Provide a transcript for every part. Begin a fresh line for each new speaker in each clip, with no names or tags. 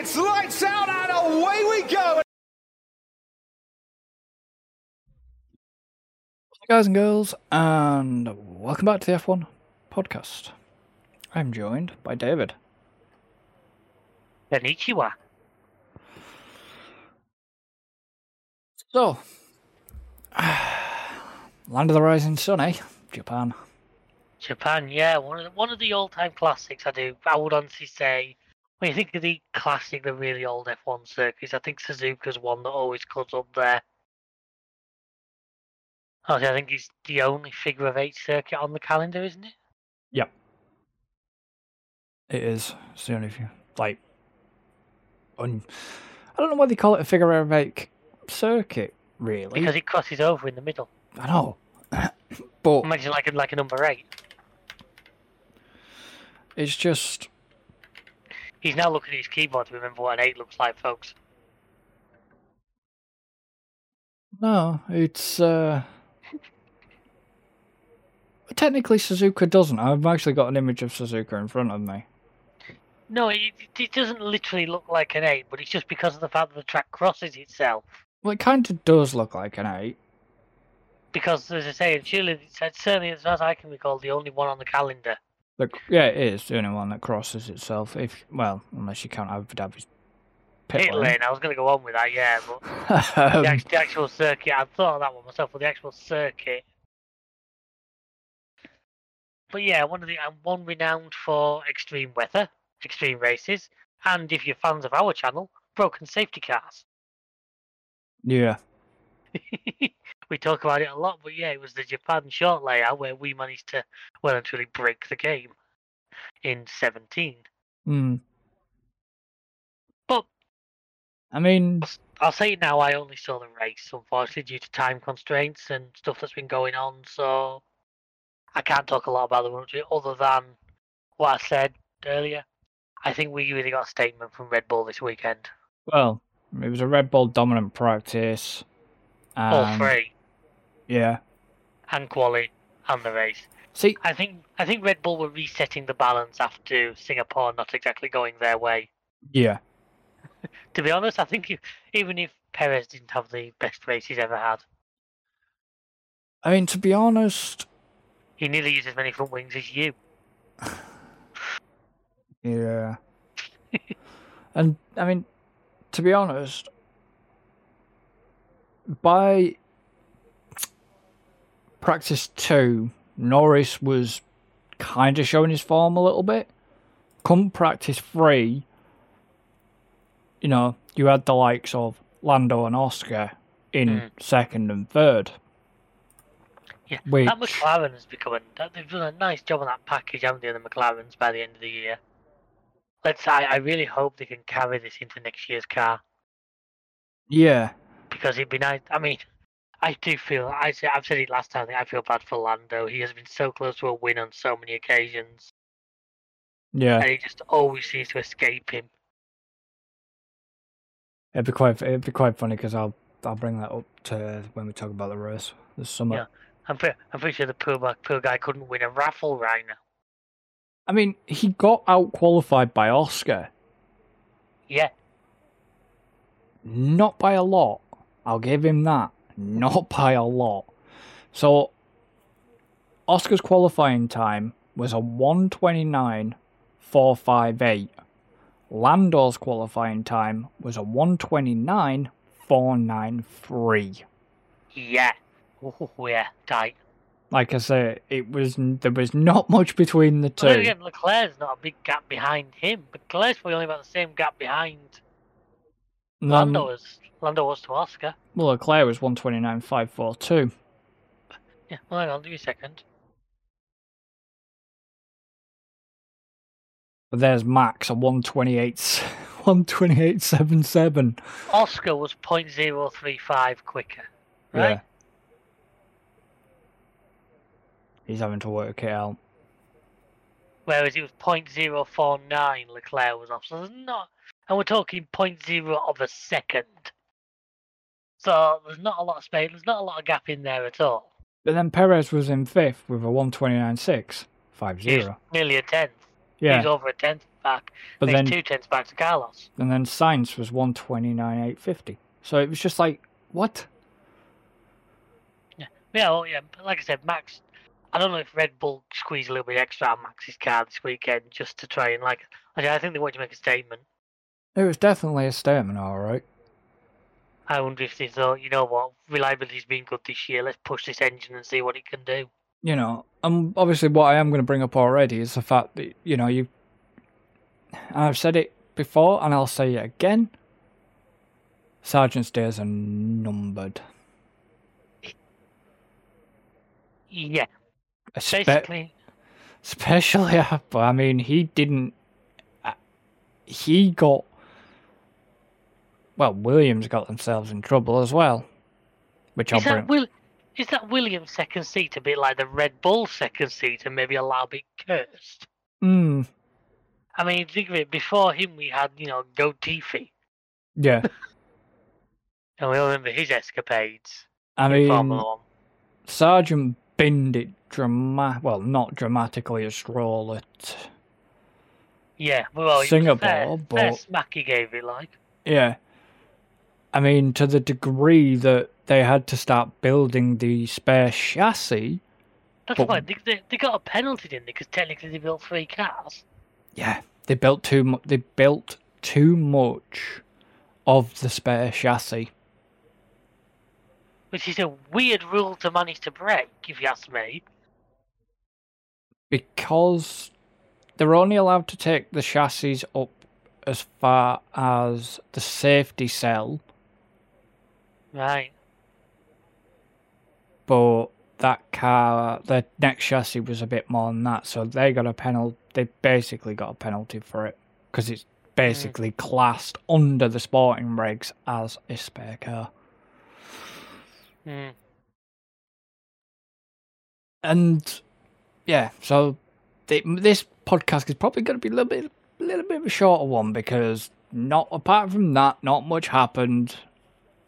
It's lights out and away we go.
guys and girls, and welcome back to the F1 podcast. I'm joined by David.
Konnichiwa.
So, Land of the Rising Sun, eh? Japan.
Japan, yeah, one of the, one of the all-time classics. I do. I would honestly say, when you think of the classic, the really old F1 circuits, I think Suzuka's one that always comes up there. Oh, Honestly, I think it's the only figure of eight circuit on the calendar, isn't it?
Yep. It is. It's the only few. Like, un- I don't know why they call it a figure of eight circuit, really.
Because it crosses over in the middle.
I know. but
Imagine like like a number eight.
it's just.
He's now looking at his keyboard to remember what an eight looks like, folks.
No, it's. uh Technically, Suzuka doesn't. I've actually got an image of Suzuka in front of me.
No, it, it doesn't literally look like an eight, but it's just because of the fact that the track crosses itself.
Well, it kind of does look like an eight.
Because, as I say, in Chile, it's certainly, as far as I can recall, the only one on the calendar.
The, yeah, it is the only one that crosses itself. If well, unless you count Abu Dhabi's pit,
Pit
lane.
lane, I was going to go on with that, yeah, but
Um,
the, act- the actual circuit, I thought of that one myself, but the actual circuit. But yeah, one of the um, one renowned for extreme weather, extreme races, and if you're fans of our channel, broken safety cars.
yeah,
we talk about it a lot, but yeah, it was the Japan short layout where we managed to well and truly break the game in 17.
mm.
But
I mean,
I'll say now, I only saw the race, unfortunately, due to time constraints and stuff that's been going on, so I can't talk a lot about the run other than what I said earlier. I think we really got a statement from Red Bull this weekend.
well, it was a Red Bull dominant practice.
All three,
Yeah.
and quali, and the race.
See,
I think I think Red Bull were resetting the balance after Singapore not exactly going their way.
yeah,
To be honest, I think if, even if Perez didn't have the best race he's ever had,
I mean to be honest,
he nearly used as many front wings as you.
yeah. and I mean, to be honest, by practice two, Norris was kind of showing his form a little bit. Come practice three, you know, you had the likes of Lando and Oscar in
Mm.
second and third.
Yeah,
Which-
that McLaren has become They've done a nice job on that package, haven't they? The McLarens by the end of the year. Let's. I, I really hope they can carry this into next year's car
Yeah,
because it'd be nice. I mean, I do feel. I say I've said it last time. I feel bad for Lando. He has been so close to a win on so many occasions,
yeah.
and he just always seems to escape him.
It'd be quite it'd be quite funny because I'll I'll bring that up to when we talk about the race this summer.
Yeah. I'm pretty, I'm pretty sure the poor, poor guy couldn't win a raffle right now.
I mean, he got out qualified by Oscar,
Yeah,
not by a lot. I'll give him that. Not by a lot. So Oscar's qualifying time was a one twenty nine four five eight. Lando's qualifying time was a one twenty nine four nine three.
yeah. Oh, yeah, tight.
Like I say, it was there was not much between the two.
again, Leclerc's not a big gap behind him. But Leclerc's probably only about the same gap behind
Um,
Lando was. Lando was to Oscar.
well, Leclerc was one twenty nine five four two.
Yeah, well, hang on, give me a second.
But there's Max a one twenty eight one twenty eight seven seven.
Oscar was 0.035 quicker, right?
Yeah. He's having to work it out.
Whereas it was 0.049 Leclerc was off. So there's not, and we're talking 0.0 of a second. So there's not a lot of space. There's not a lot of gap in there at all.
But then Perez was in fifth with a one twenty nine six five zero.
nearly a tenth. He was
Yeah,
over a tenth. back.
But then
two tenths back to Carlos.
and then Sainz was one twenty nine eight fifty. So it was just like what?
Yeah, Yeah. well, yeah. But like I said, Max. I don't know if Red Bull squeezed a little bit extra out of Max's car this weekend just to try and like. I I think they wanted to make a statement.
It was definitely a statement, all right.
I wonder if they thought, you know what, reliability's been good this year. Let's push this engine and see what it can do.
You know, um, obviously what I am going to bring up already is the fact that you know you. I've said it before, and I'll say it again. Sargeant's days are numbered.
Yeah,
Espe-
basically.
especially but I mean, he didn't. uh, He got. Well, Williams got themselves in trouble as well, which I'll
Is that,
bring.
Will, is that Williams' second seat a bit like the Red Bull second seat and maybe a little bit cursed?
Hmm.
I mean, think of it. Before him, we had you know Go Tiffy,
yeah.
and we all remember his escapades
I mean,
Formula One.
Sargeant binned it drama. Well, not dramatically as Stroll at.
Yeah, well,
Singapore,
fair, fair smack he gave it like.
Yeah. I mean, to the degree that they had to start building the spare chassis.
That's
But-
why they, they, they got a penalty, didn't they? Because technically they built three cars.
Yeah, they built too mu- They built too much of the spare chassis.
Which is a weird rule to manage to break, if you ask me.
because they're only allowed to take the chassis up as far as the safety cell,
Right.
but that car, the next chassis was a bit more than that, so they got a penalty. They basically got a penalty for it because it's basically classed under the sporting regs as a spare car.
Hmm.
And yeah, so th- this podcast is probably going to be a little bit, a little bit of a shorter one because not apart from that, not much happened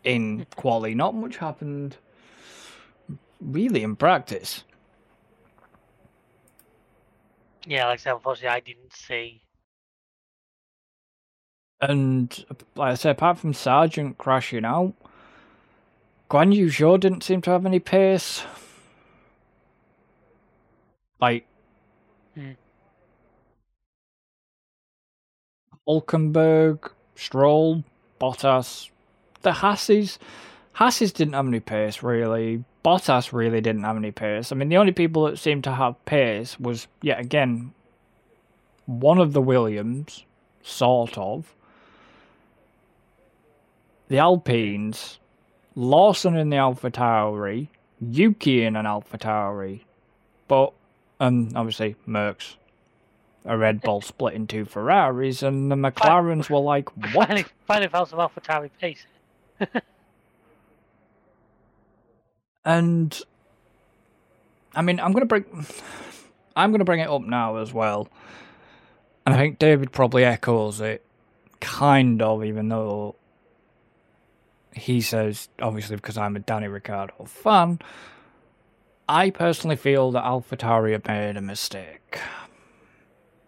in quali. Not much happened really in practice.
Yeah, like I said, unfortunately, I didn't see.
And like I said, apart from Sargeant crashing out, Guan Yu Zhou didn't seem to have any pace. Like
Hmm.
Hulkenberg, Stroll, Bottas, the Hasses. Hasses didn't have any pace really. Bottas really didn't have any pace. I mean, the only people that seemed to have pace was yet again one of the Williams, sort of. The Alpines, Lawson in the Alpha Tauri, Yuki in an Alpha Tauri, but and obviously Merckx, a Red Bull split into Ferraris, and the McLarens were like, what?
Finally, finally found some AlphaTauri pace.
And I mean, I'm gonna bring, I'm gonna bring it up now as well, and I think David probably echoes it, kind of, even though he says obviously because I'm a Danny Ricciardo fan. I personally feel that AlphaTauri made a mistake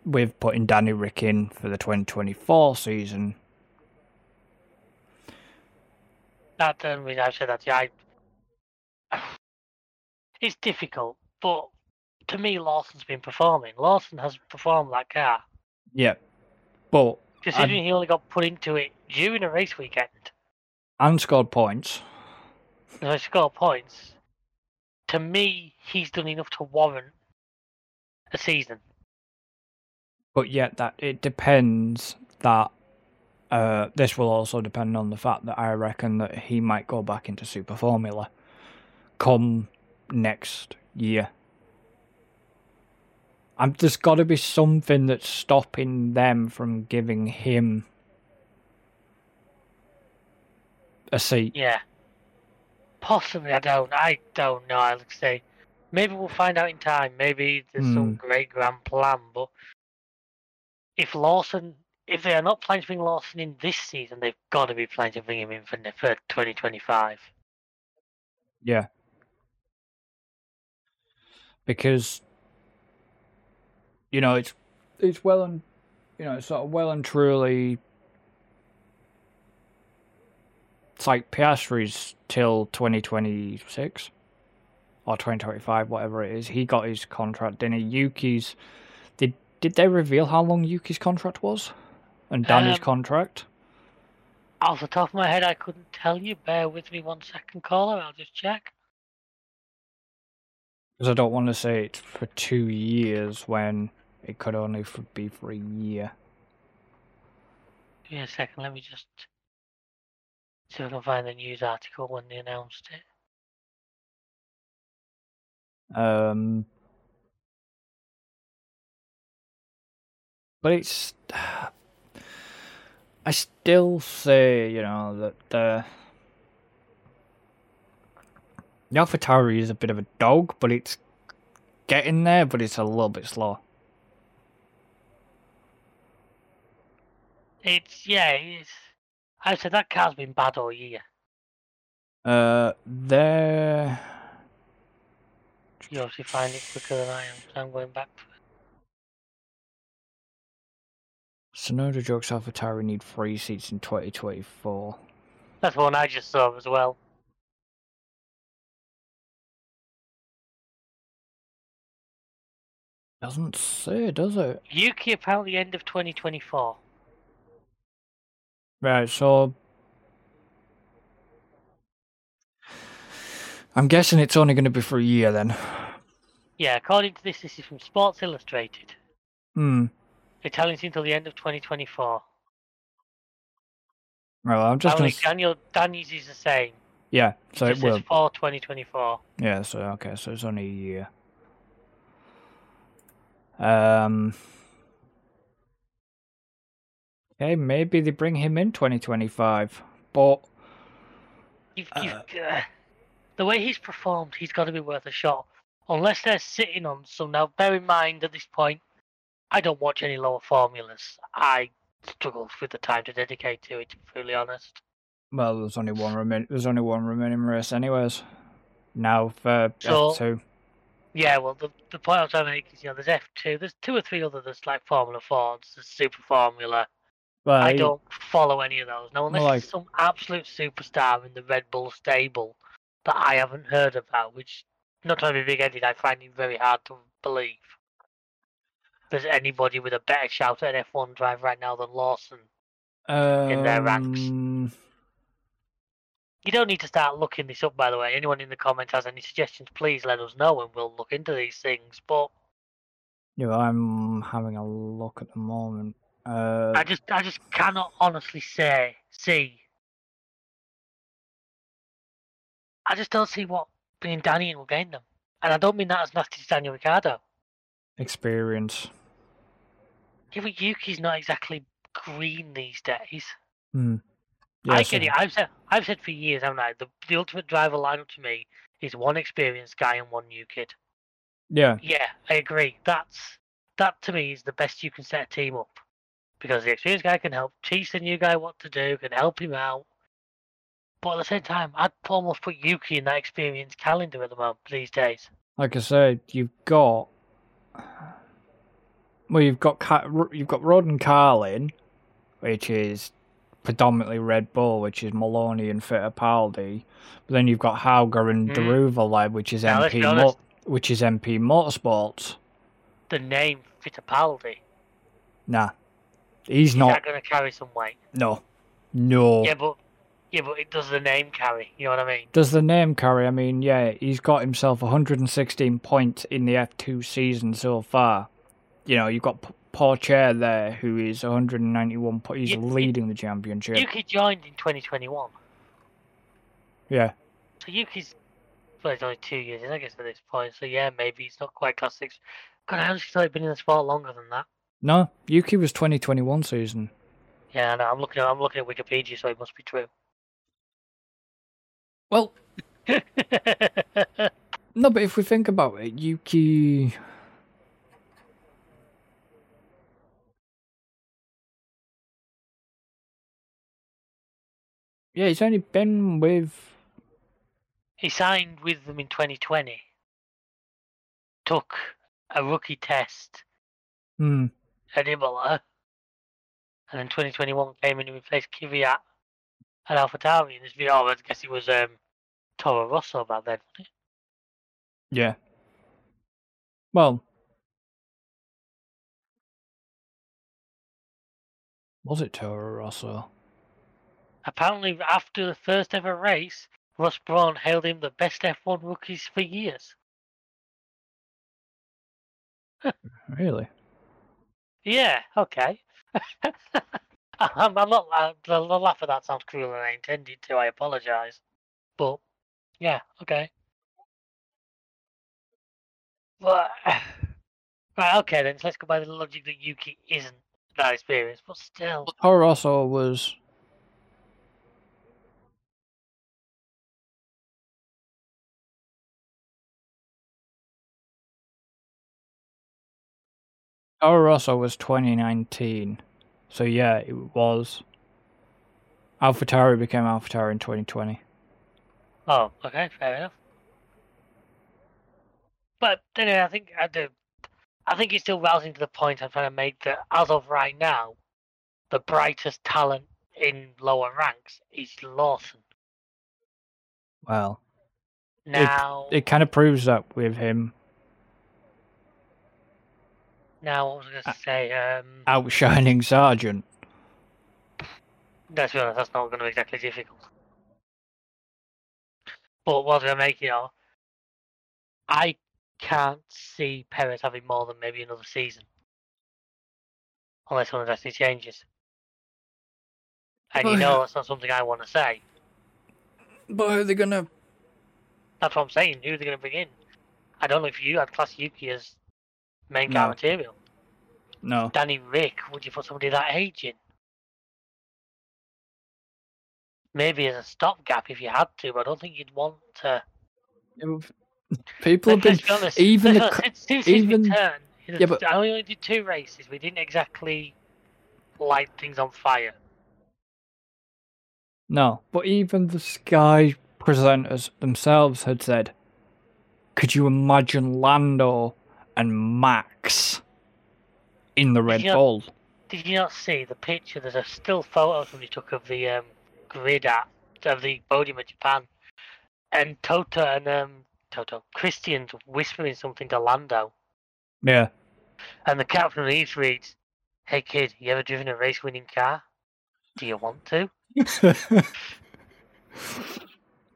with putting Danny Rick in for the 2024 season.
That doesn't mean I've said that. Yeah, I... it's difficult, but to me, Lawson's been performing. Lawson has performed like that car,
Yeah, but
considering he only got put into it during a race weekend.
and scored points.
And he scored points. To me, he's done enough to warrant a season.
but yet that it depends that uh, this will also depend on the fact that I reckon that he might go back into Super Formula come next year. And there's got to be something that's stopping them from giving him a seat.
Yeah. Possibly, I don't. I don't know. I would say maybe we'll find out in time. Maybe there's some great grand plan. But if Lawson, if they are not planning to bring Lawson in this season, they've got to be planning to bring him in for for 2025.
Yeah. Because you know, it's it's well and you know, sort of well and truly. It's like Piastri's till 2026 or 2025, whatever it is. He got his contract, he? Yuki's. Did, did they reveal how long Yuki's contract was? And Danny's
Um,
contract?
Off the top of my head, I couldn't tell you. Bear with me one second, caller. I'll just check.
Because I don't want to say it's for two years when it could only be for a year.
Give me a second. Let me just see if I can find the news article when they announced it.
Um, but it's. I still say, you know, that uh, the AlphaTauri is a bit of a dog, but it's getting there, but it's a little bit slow.
It's yeah. It's. I said that car's been bad all year.
Uh, there.
You obviously find it quicker than I am, so I'm going back.
Tsunoda jokes AlphaTauri need three seats in 2024.
That's the one I just saw as well.
Doesn't say, does it?
Yuki apparently end of 2024.
Right, so I'm guessing it's only going to be for a year then.
Yeah, according to this, this is from Sports Illustrated.
Hmm.
Italian until the end of 2024.
Well, I'm just going to...
Daniel Daniels is the same.
Yeah, so
it
it will.
for 2024.
Yeah, so okay, so it's only a year. Um. Okay, maybe they bring him in 2025, but
You've, you've, uh, the way he's performed, he's got to be worth a shot. Unless they're sitting on some. Now, bear in mind at this point, I don't watch any lower formulas. I struggle with the time to dedicate to it, to be fully honest.
well, there's only one remain. There's only one remaining race, anyways. Now for
So-
F2.
Yeah, well, the, the point I'm trying to make is, you know, there's F2, there's two or three other, there's like Formula Fords, there's Super Formula.
Well,
I don't follow any of those. No, unless there's some absolute superstar in the Red Bull stable that I haven't heard about, which, not trying to be big headed, I find it very hard to believe. There's anybody with a better shout at an F1 drive right now than Lawson. in their ranks.
Um,
You don't need to start looking this up, by the way. Anyone in the comments has any suggestions, please let us know and we'll look into these things. But
Yeah, I'm having a look at the moment. Uh,
I just, I just cannot honestly say, see. I just don't see what bringing Danny will gain them, and I don't mean that as nasty to Daniel Ricciardo.
experience.
Yeah, but Yuki's not exactly green these days.
Hmm. Yeah,
I
so-
get it. I've said, I've said for years, haven't I? The, the ultimate driver lineup to me is one experienced guy and one new kid.
Yeah,
Yeah, I agree. That's that to me is the best you can set a team up because the experienced guy can help teach the new guy what to do, can help him out. But at the same time, I'd almost put Yuki in that experienced calendar at the moment these days.
like I said, you've got well, you've got you've got Rodin Carlin, which is predominantly Red Bull, which is Maloney and Fittipaldi. But then you've got Hauger and
Mm.
Deruva which is
Now,
MP. Mo- which is MP Motorsports.
The name Fittipaldi
Nah, he's
is
not.
that going to carry some weight?
No, no.
Yeah, but yeah, but it does the name carry. You know what I mean?
Does the name carry? I mean, yeah, he's got himself 116 points in the F2 season so far. You know, you've got Pourchaire there, who is 191 points. He's
You- you-
leading the championship.
Yuki joined in 2021,
yeah,
so Yuki's well, it's only two years, in, I guess, at this point. So yeah, maybe he's not quite class six. God, I honestly thought he'd been in the sport longer than that.
no, Yuki was 2021 season.
Yeah, no. I'm looking at I'm looking at Wikipedia, so it must be true.
Well, no, but if we think about it, Yuki. Yeah, he's only been with
he signed with them in 2020. Took a rookie test
hmm,
at Imola, and then 2021 came in and replaced Kvyat at AlphaTauri. And this video, oh, I guess he was um, Toro Rosso back then. wasn't it?
Yeah. Well, was it Toro Rosso?
Apparently, after the first ever race, Ross Brawn hailed him the best F1 rookies for years.
Really?
Yeah, okay. I'm, I'm not. Uh, the, the laugh at that sounds cruel, and I intended to. I apologise, but yeah, okay. But right, okay then. So let's go by the logic that Yuki isn't that experienced, but still,
Toro Rosso was. Toro Rosso was 2019. So yeah, it was. AlphaTauri became AlphaTauri in 2020.
oh, okay, fair enough. But anyway, I think I do. I think it's still rousing to the point I'm trying to make that as of right now, the brightest talent in lower ranks is Lawson.
Well,
Now,
it kind of proves that with him
now what was I going to say? Um,
outshining Sargeant.
let's be honest, that's not going to be exactly difficult. But what I make, you know, I can't see Perez having more than maybe another season, unless something drastically changes. And you know, that's not something I want to say.
But who are they gonna?
That's what I'm saying. Who are they going to bring in? I don't know if you had class Yuki as main car
No.
material.
No.
Danny Rick, would you put somebody that age in? Maybe as a stopgap if you had to, but I don't think you'd want to.
People have been
honest,
even the
since, since
even-
return,
Yeah, but-
I only did two races. We didn't exactly light things on fire.
No, but even the Sky presenters themselves had said, "Could you imagine Lando and Max in the Red. Bull?"
Did you not see the picture? There's a still photo somebody took of the um, grid at of the podium at Japan, and Toto and um, Toto Christian's whispering something to Lando,
Yeah,
and the captain leaves reads, "Hey kid, you ever driven a race-winning car? Do you want to?"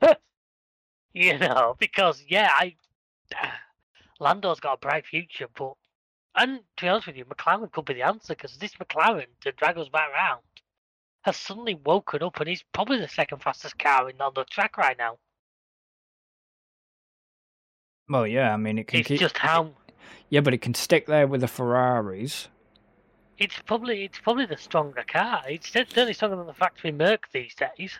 You know, because yeah, I Lando's got a bright future, but and to be honest with you, McLaren could be the answer because this McLaren to drag us back round has suddenly woken up and he's probably the second fastest car in on the track right now.
well, yeah. I mean, it can
It's
keep.
just how
Yeah, but it can stick there with the Ferraris.
it's probably it's probably the stronger car. It's certainly stronger than the factory Merc these days.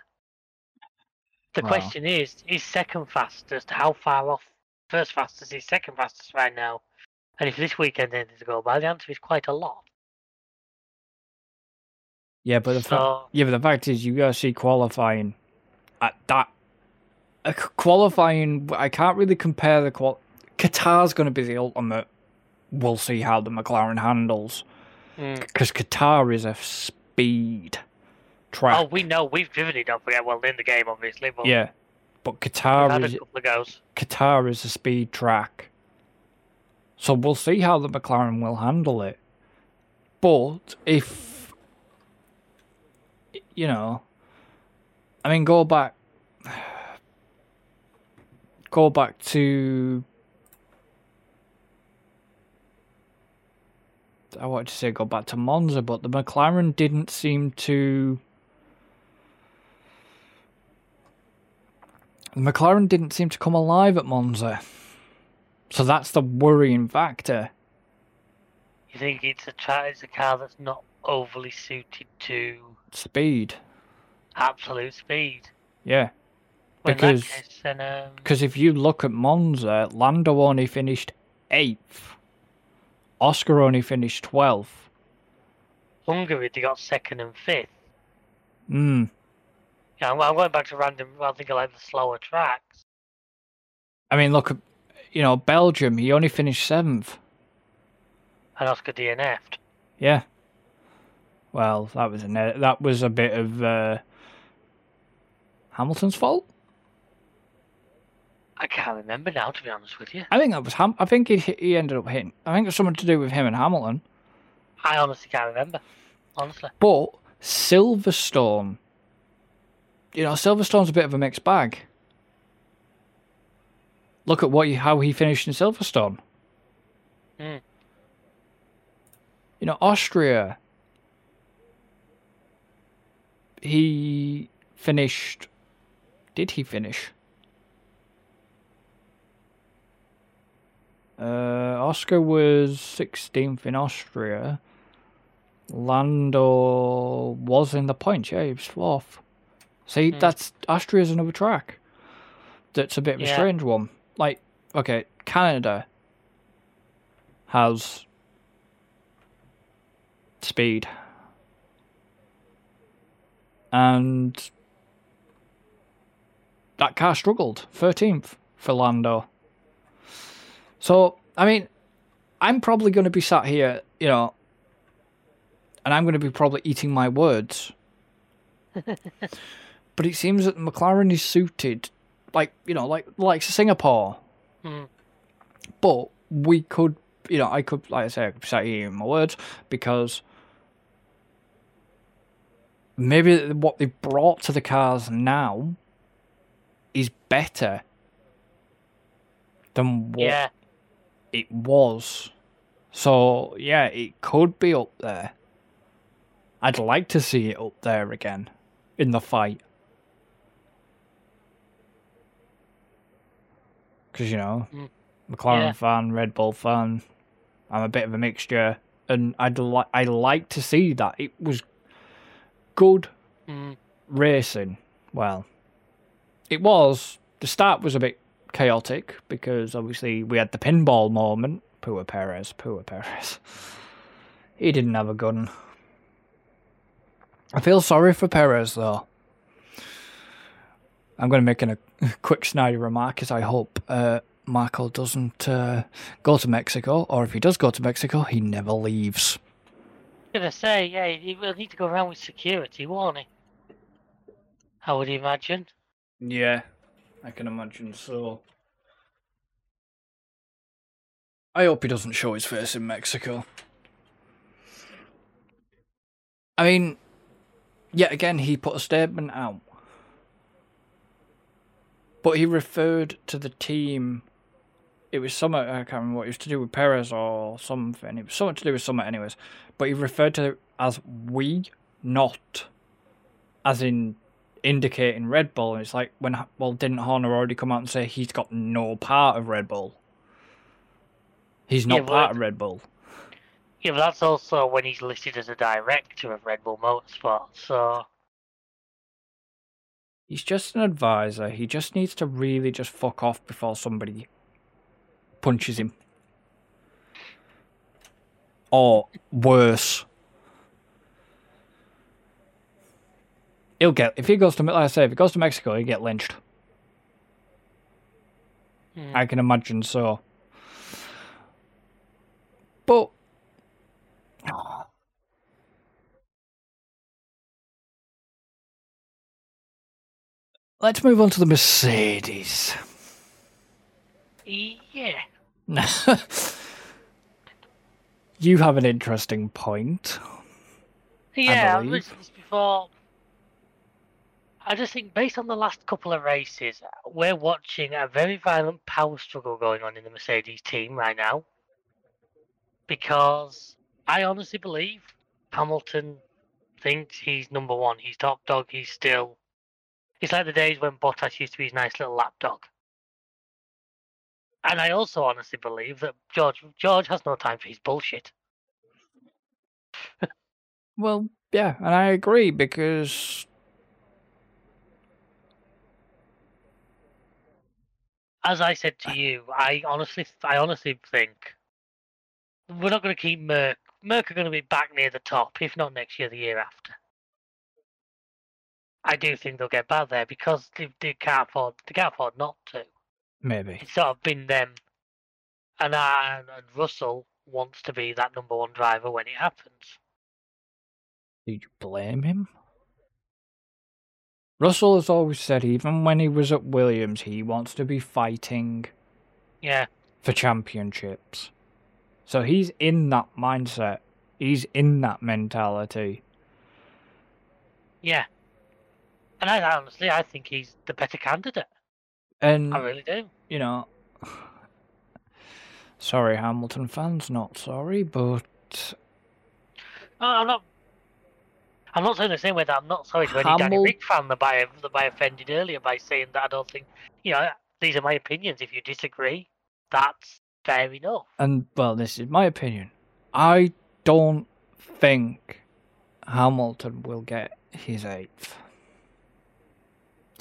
The
Well.
question is, is second fastest how far off first fastest is second fastest right now? And if this weekend ended to go by, the answer is quite a lot.
Yeah, but the fa-
So
yeah, but the fact is, you gotta see qualifying at that uh, qualifying. I can't really compare the qual. Qatar's gonna be the ultimate. We'll see how the McLaren handles
mm.
because Qatar is a speed track.
oh, we know we've driven it. Don't forget, well, in the game, obviously, but
yeah, but Qatar is. Qatar is a speed track. So we'll see how the McLaren will handle it. But if you know, I mean, go back, go back to. I wanted to say go back to Monza, but the McLaren didn't seem to. McLaren didn't seem to come alive at Monza. So that's the worrying factor.
You think it's a tra- it's a car that's not overly suited to
Speed.
absolute speed.
Yeah.
Well,
Because-
case, then, um,
Because if you look at Monza, Lando only finished 8th. Oscar only finished 12th.
Hungary they got second and fifth.
Hmm.
Yeah, I'm, I'm going back to random. I think I like the slower tracks.
I mean, look you know, Belgium, he only finished 7th.
And Oscar DNF'd.
Yeah. Well, that was a that was a bit of uh, Hamilton's fault.
I can't remember now, to be honest with you.
I think that was Ham. I think he he ended up hitting. I think it's something to do with him and Hamilton.
I honestly can't remember. Honestly.
But Silverstone, you know, Silverstone's a bit of a mixed bag. Look at what he, how he finished in Silverstone.
Hmm.
You know, Austria. He finished. Did he finish? Uh, Oscar was 16th in Austria. Lando was in the points, yeah, he was fourth. See,
Hmm.
that's Austria's another track. That's a bit of a
Yeah.
strange one. Like, okay, Canada has speed. And that car struggled. 13th for Lando. So, I mean, I'm probably going to be sat here, you know, and I'm going to be probably eating my words. but it seems that McLaren is suited, like, you know, like, like Singapore.
Hmm.
But we could, you know, I could, like I say, I could here eating my words because maybe what they've brought to the cars now is better than what
Yeah.
it was. So yeah, it could be up there. I'd like to see it up there again in the fight. Because you know,
Mm.
McLaren
Yeah.
fan, Red Bull fan. I'm a bit of a mixture, and I'd like I like to see that it was good
Hmm.
racing. Well, it was. The start was a bit chaotic because obviously we had the pinball moment. Poor Perez, poor Perez. He didn't have a gun. I feel sorry for Perez though. I'm going to make an, a quick snidey remark as I hope uh, Marko doesn't uh, go to Mexico, or if he does go to Mexico, he never leaves.
gonna say, yeah, he will need to go around with security, won't he? I would imagine.
Yeah, I can imagine so. I hope he doesn't show his face in Mexico. I mean, yet again, he put a statement out. But he referred to the team. It was something, I can't remember what it was to do with Perez or something. It was something to do with something, anyways. But he referred to it as we, not as in indicating Red Bull. And it's like, when, well, didn't Horner already come out and say he's got no part of Red Bull? He's not
Yeah,
part of Red Bull.
Yeah, but that's also when he's listed as a director of Red Bull Motorsport, so
He's just an advisor. He just needs to really just fuck off before somebody punches him. Or worse. He'll get if he goes to like I say, if he goes to Mexico, he'll get lynched.
hmm.
I can imagine so. But let's move on to the Mercedes.
yeah.
you have an interesting point.
Yeah, I've mentioned this before. I just think, based on the last couple of races, we're watching a very violent power struggle going on in the Mercedes team right now. Because I honestly believe Hamilton thinks he's number one. He's top dog. He's still. It's like the days when Bottas used to be his nice little lapdog. And I also honestly believe that George George has no time for his bullshit.
Well, yeah, and I agree because
as I said to you, I honestly, I honestly think we're not going to keep Merc. Merc are going to be back near the top, if not next year, the year after. I do think they'll get bad there because they, they can't afford, they can't afford not to.
maybe.
It's sort of been them, and uh, and Russell wants to be that number one driver when it happens.
Do you blame him? Russell has always said, even when he was at Williams, he wants to be fighting
Yeah.
for championships. So he's in that mindset. He's in that mentality.
Yeah. And I honestly, I think he's the better candidate.
And,
I really do.
you know, sorry, Hamilton fans, not sorry, but
No, I'm not. I'm not saying the same way that I'm not sorry to any Danny
Hamil-
Rick fan that I that I offended earlier by saying that I don't think you know these are my opinions. If you disagree, that's fair enough.
and well, this is my opinion. I don't think Hamilton will get his eighth.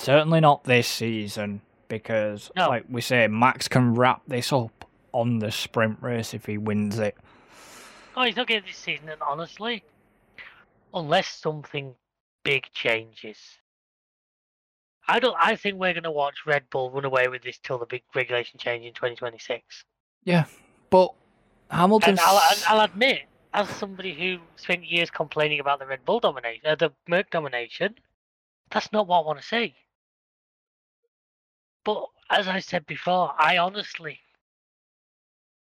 Certainly not this season, because,
No.
like we say, Max can wrap this up on the sprint race if he wins it.
Oh, he's not getting this season, and honestly, unless something big changes, I don't. I think we're going to watch Red Bull run away with this till the big regulation change in 2026.
Yeah, but
Hamilton. I'll, I'll admit, as somebody who spent years complaining about the Red Bull domination, uh, the Merc domination, that's not what I want to say. But as I said before, I honestly,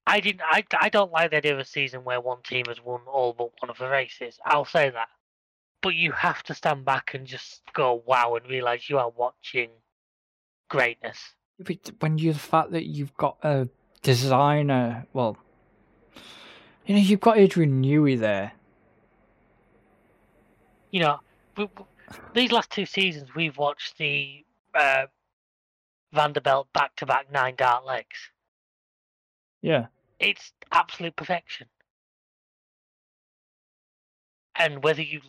I didn't, I, I don't like the idea of a season where one team has won all but one of the races. I'll say that. But you have to stand back and just go wow and realize you are watching greatness.
When you the fact that you've got a designer, well, you know, you've got Adrian Newey there.
you know, we, we- these last two seasons we've watched the uh, Vanderbilt back to back nine dart legs.
Yeah,
It's absolute perfection. And whether you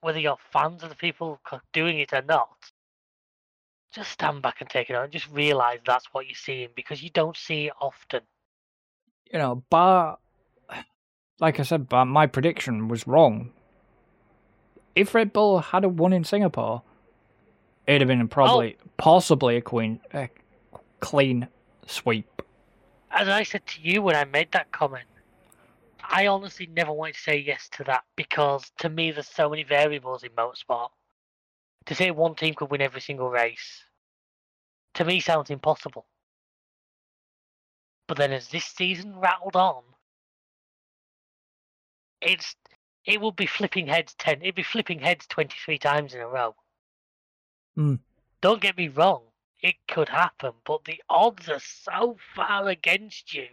whether you're fans of the people doing it or not, just stand back and take it on. and Just realize that's what you're seeing because you don't see it often.
you know, but like I said, but my prediction was wrong. If Red Bull had a won in Singapore, it'd have been probably, oh. possibly a queen, a clean sweep.
As I said to you when I made that comment, I honestly never wanted to say yes to that because to me there's so many variables in motorsport. To say one team could win every single race, to me sounds impossible. But then as this season rattled on, it's it would be flipping heads ten it'd be flipping heads twenty three times in a row.
Hmm.
Don't get me wrong, it could happen, but the odds are so far against you.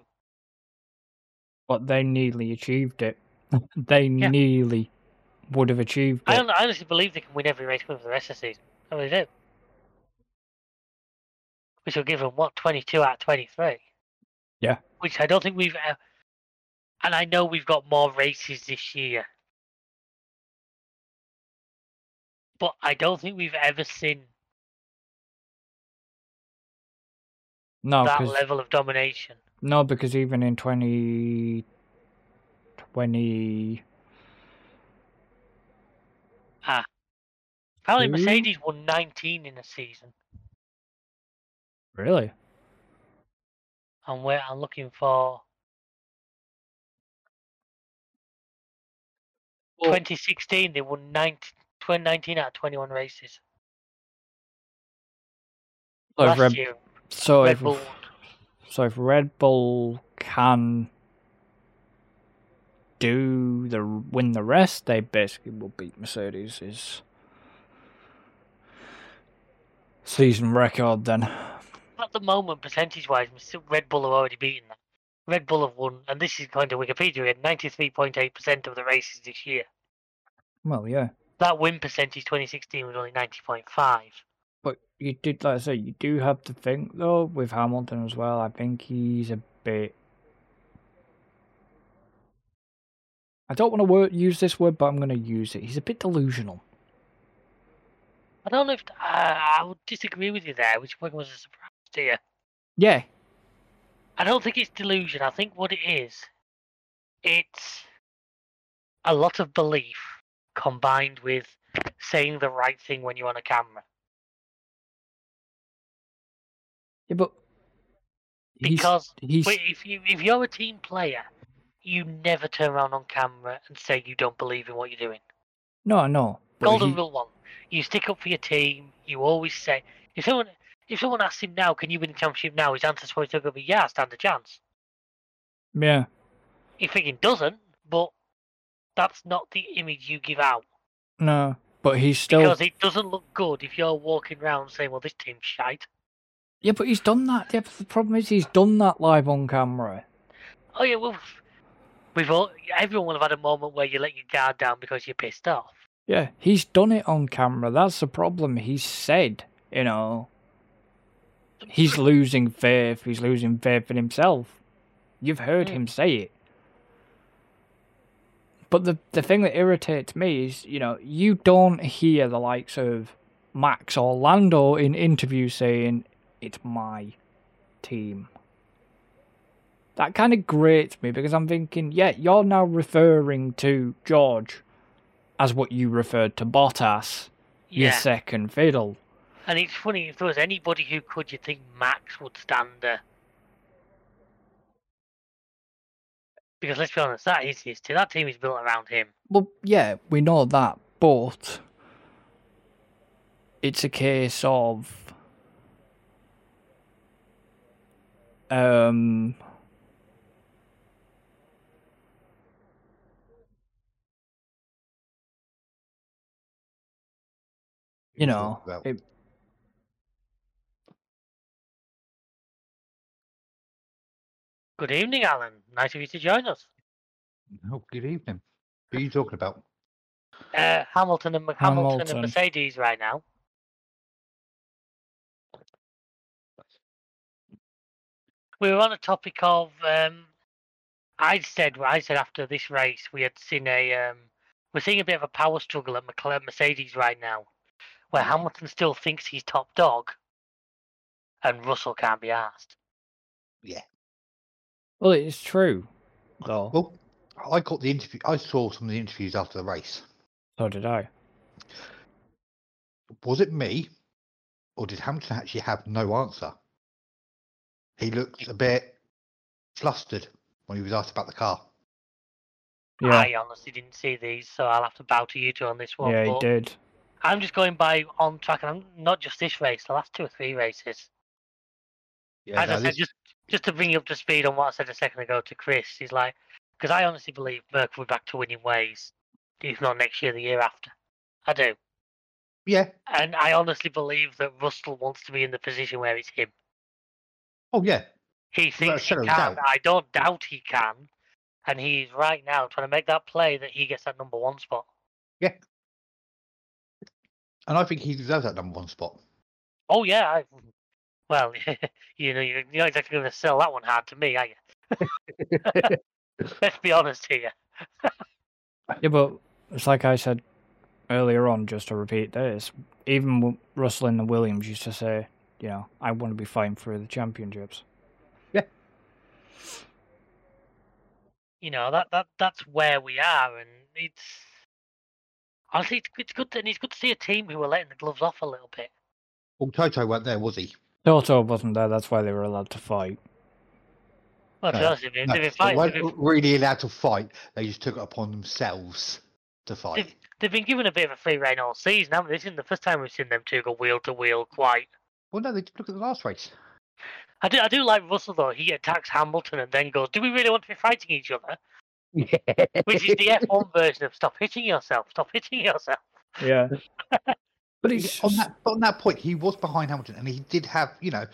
But they nearly achieved it. they
Yeah.
nearly would have achieved
I,
it.
hon- I honestly believe they can win every race for the rest of the season. I really do. Which will give them what twenty two out of twenty three.
Yeah.
Which I don't think we've. Uh, and I know we've got more races this year, but I don't think we've ever seen
No,
that level of domination.
no, because even in 2020,
Apparently, ah.
Two?
Mercedes won nineteen in a season,
really?
and we're I'm looking for
Well-
2016. They won 19, 19 out of 21 races.
So if
Last
Red,
year,
so
Red
if,
Bull.
so if Red Bull can do the win the rest, they basically will beat Mercedes's season record. Then
At the moment, percentage-wise, Red Bull have already beaten that. Red Bull have won, and this is going to Wikipedia, at 93.8% of the races this year.
well, yeah,
That win percentage 2016 was only 90.5.
but you did like I say, you do have to think though with Hamilton as well. I think he's a bit. I don't want to word, use this word, but I'm going to use it. He's a bit delusional.
I don't know if I I would disagree with you there, which was a surprise to you.
Yeah,
I don't think it's delusion. I think what it is, it's a lot of belief combined with saying the right thing when you're on a camera.
yeah, but
Because
he's
if you if you're a team player, you never turn around on camera and say you don't believe in what you're doing.
No, no.
Golden
he-
rule one: you stick up for your team. You always say if someone if someone asks him now, can you win the championship now? His answer's probably going to be yeah, I stand a chance.
Yeah.
He freaking doesn't, but that's not the image you give out
No. But he's still.
because it doesn't look good if you're walking around saying, "Well, this team's shite."
Yeah, but he's done that. Yeah, but the problem is he's done that live on camera.
Oh yeah, well, we've all everyone will have had a moment where you let your guard down because you're pissed off.
Yeah, he's done it on camera. That's the problem. He's said, you know, he's losing faith. He's losing faith in himself. You've heard
Mm.
him say it. But the the thing that irritates me is, you know, you don't hear the likes of Max or Lando in interviews saying it's my team. That kind of grates me because I'm thinking, yeah, you're now referring to George as what you referred to Bottas, your second fiddle.
and it's funny if there was anybody who could, you'd think Max would stand there. Because let's be honest, that is his team. That team is built around him.
Well, yeah, we know that, but it's a case of um you know,
Well,
it,
Good evening, Alan. Nice of you to join us.
oh, good evening. Who are you talking about?
Uh, Hamilton and Hamilton
Hamilton.
and Mercedes right now. We were on a topic of. Um, I said, I said after this race, we had seen a. Um, we're seeing a bit of a power struggle at McLaren Mercedes right now, where Hamilton still thinks he's top dog, and Russell can't be asked.
Yeah.
Well, it's true, though.
Well, I got the interview. I saw some of the interviews after the race.
so did I.
Was it me, or did Hamilton actually have no answer? He looked a bit flustered when he was asked about the car.
Yeah,
I honestly didn't see these, so I'll have to bow to you two on this one.
yeah, he did.
I'm just going by on track, and I'm not just this race, the last two or three races.
Yeah,
As
no,
I said,
this-
just just to bring you up to speed on what I said a second ago to Chris, he's like, because I honestly believe Merc will be back to winning ways, if not next year, the year after. I do,
yeah.
and I honestly believe that Russell wants to be in the position where it's him.
Oh, yeah.
He thinks he can.
doubt.
I don't doubt he can, and he's right now trying to make that play that he gets that number one spot. Yeah.
And I think he deserves that number one spot.
Oh yeah, I, well, you know, you're you're not exactly going to sell that one hard to me, are you? Let's be honest here.
Yeah, but it's like I said earlier on, just to repeat this, even Russell and the Williams used to say, you know, I want to be fighting for the championships. Yeah.
You know that that that's where we are, and it's honestly it's, it's good to, and it's good to see a team who are letting the gloves off a little bit.
Well, Toto weren't there, was he?
Toto wasn't there, that's why they were allowed to fight.
Well, to be
No,
honest, with
No,
they've been
they weren't
they've, been,
really allowed to fight. They just took it upon themselves to fight.
they've, they've been given a bit of a free rein all season, haven't they? This isn't the first time we've seen them two go wheel to wheel quite.
Well, no, they did look at the last race.
I do, I do like Russell though. He attacks Hamilton and then goes, "Do we really want to be fighting each other?" Which is the F1 version of "Stop hitting yourself, stop hitting yourself."
Yeah. but it's
on that on that point, he was behind Hamilton, and he did have, you know,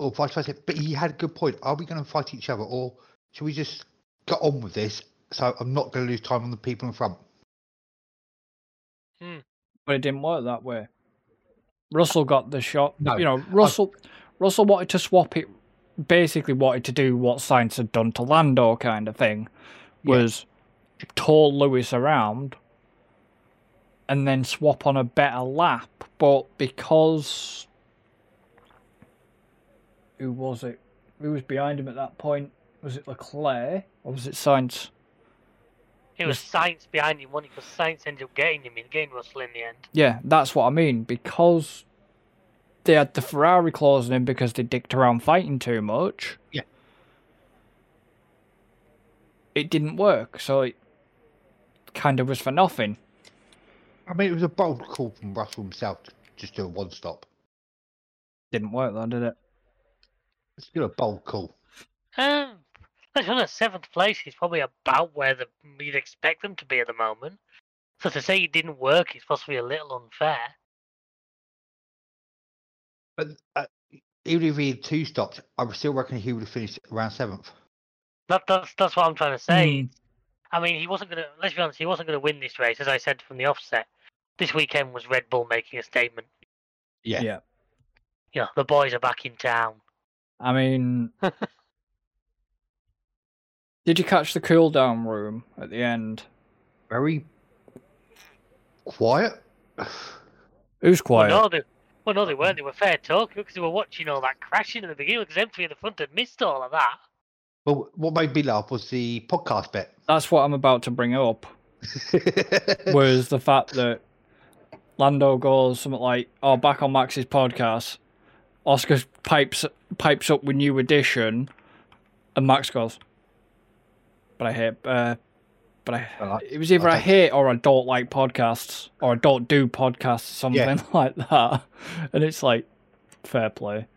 or vice versa. But he had a good point. Are we going to fight each other, or should we just get on with this? So I'm not going to lose time on the people in front. Hmm.
but it didn't work that way. Russell got the shot.
No,
you know, Russell Russell wanted to swap it basically wanted to do what Sainz had done to Lando kind of thing.
Yeah.
Was tow Lewis around and then swap on a better lap. But because who was it? Who was behind him at that point? Was it Leclerc or was it Sainz?
It was
Yes.
Sainz behind him, one because Sainz ended up getting him in, getting Russell in the end.
Yeah, that's what I mean. Because they had the Ferrari clause in because they dicked around fighting too much.
Yeah.
It didn't work, so it kind of was for nothing.
I mean, it was a bold call from Russell himself to just do a one stop.
Didn't work though, did it?
It's still a bold call.
Um, let's be honest, seventh place is probably about where the, you'd expect them to be at the moment. So to say it didn't work is possibly a little unfair.
But uh, even if he had two stops, I was still reckon he would have finished around seventh.
That, that's that's what I'm trying to say.
Mm.
I mean, he wasn't gonna. Let's be honest, he wasn't gonna win this race, as I said from the offset. This weekend was Red Bull making a statement.
Yeah.
Yeah.
You know, the boys are back in town.
I mean, did you catch the cool down room at the end?
Very quiet.
Who's quiet?
Well, no, they, well, no, they weren't. They were fair talking because they were watching all that crashing at the beginning because M3 at the front had missed all of that.
Well, what made me laugh was the podcast bit.
That's what I'm about to bring up. was the fact that Lando goes something like, "Oh, back on Max's podcast." Oscar pipes pipes up with new edition, and Max goes, "But I hate, uh, but I."
Well, I-
it was either I
okay.
hate or I don't like podcasts or I don't do podcasts, something
Yeah.
like that. And it's like, fair play.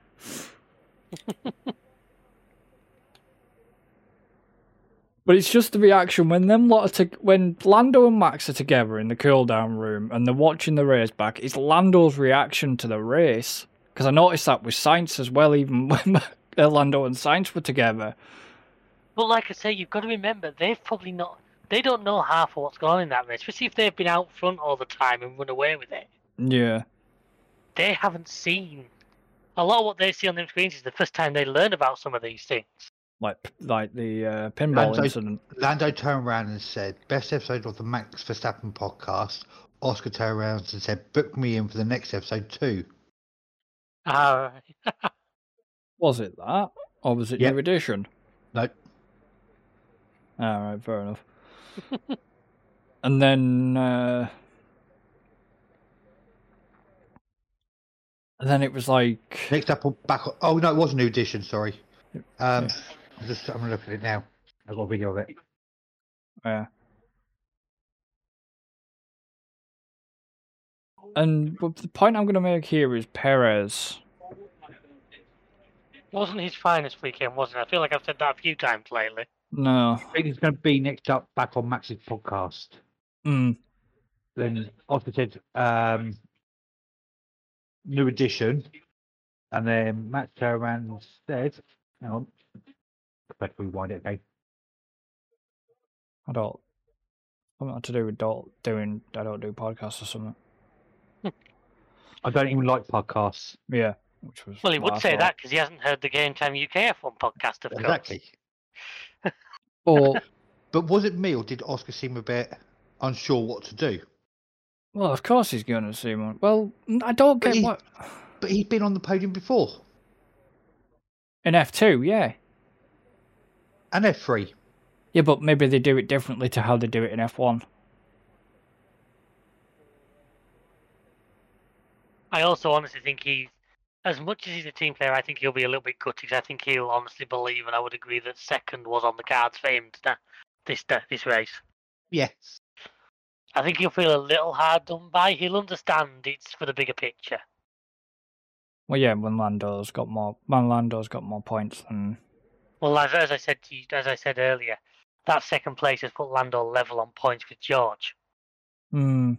But it's just the reaction when them lot are to- when Lando and Max are together in the cool down room and they're watching the race back. It's Lando's reaction to the race because I noticed that with Sainz as well. Even when uh, Lando and Sainz were together,
But like I say, you've got to remember they've probably not. They don't know half of what's going on in that race, especially if they've been out front all the time and run away with it.
yeah,
They haven't seen a lot of what they see on them screens is the first time they learn about some of these things.
Like like the uh, pinball
Lando-
incident.
Lando turned around and said, "Best episode of the Max Verstappen podcast." Oscar turned around and said, "Book me in for the next episode too."
All right.
Was it that, or was it
Yep.
new edition?
Nope.
All right, fair enough. and then, uh, and then it was like,
next up on back. on- Oh no, it was a new edition. Sorry. Um,
Yeah.
I'm just I'm gonna look at it now. I've got a video of it.
yeah. And the point I'm going to make here is Perez.
Wasn't his finest weekend, wasn't it? I feel like I've said that a few times lately.
No,
I think he's going to be next up back on Max's podcast.
mm,
Then Oscar said, um, "New edition," and then Max turned around and said, "Hang on, better rewind it again."
I don't. Something to do with don't doing. I don't do podcasts or something.
I don't even like podcasts.
Yeah, which was.
Well, he would say that because he hasn't heard the Game Time UK F1 podcast, of course.
Exactly.
Or
But was it me or did Oscar seem a bit unsure what to do?
well, of course he's going to see one. Well, I don't
But
get
he-
what
But he's been on the podium before,
in F two. Yeah,
and F3.
yeah, but maybe they do it differently to how they do it in F one.
I also honestly think he's, as much as he's a team player, I think he'll be a little bit gutted. I think he'll honestly believe, and I would agree that second was on the cards for him to, this this race.
Yes.
I think he'll feel a little hard done by. He'll understand it's for the bigger picture.
Well, yeah, when Lando's got more, when Lando's got more points than
Well, as, as I said to you, as I said earlier, that second place has put Lando level on points with George,
Hmm.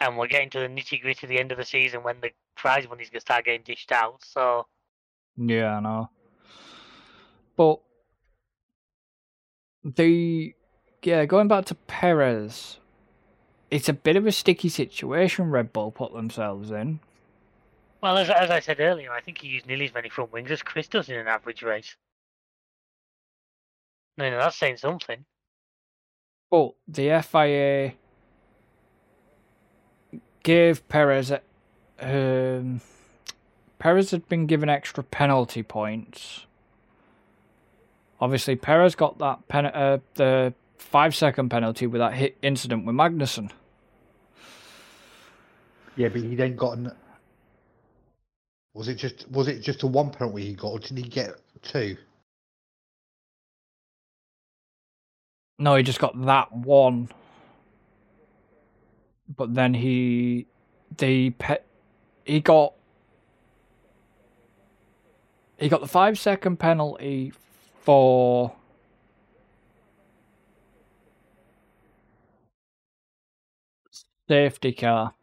and we're getting to the nitty gritty at the end of the season when the prize money's gonna start getting dished out. So
Yeah, I know. But the yeah, going back to Perez, it's a bit of a sticky situation Red Bull put themselves in.
Well, as, as I said earlier, I think he used nearly as many front wings as Chris does in an average race. No, no, that's saying something.
But the FIA gave Perez a- um, Perez had been given extra penalty points. Obviously, Perez got that pen- uh, the five second penalty with that hit incident with Magnussen.
Yeah, but he then got an. Was it just was it just a one penalty he got, or did he get two?
No, he just got that one. but then he the pe- he got he got the five second penalty for safety car.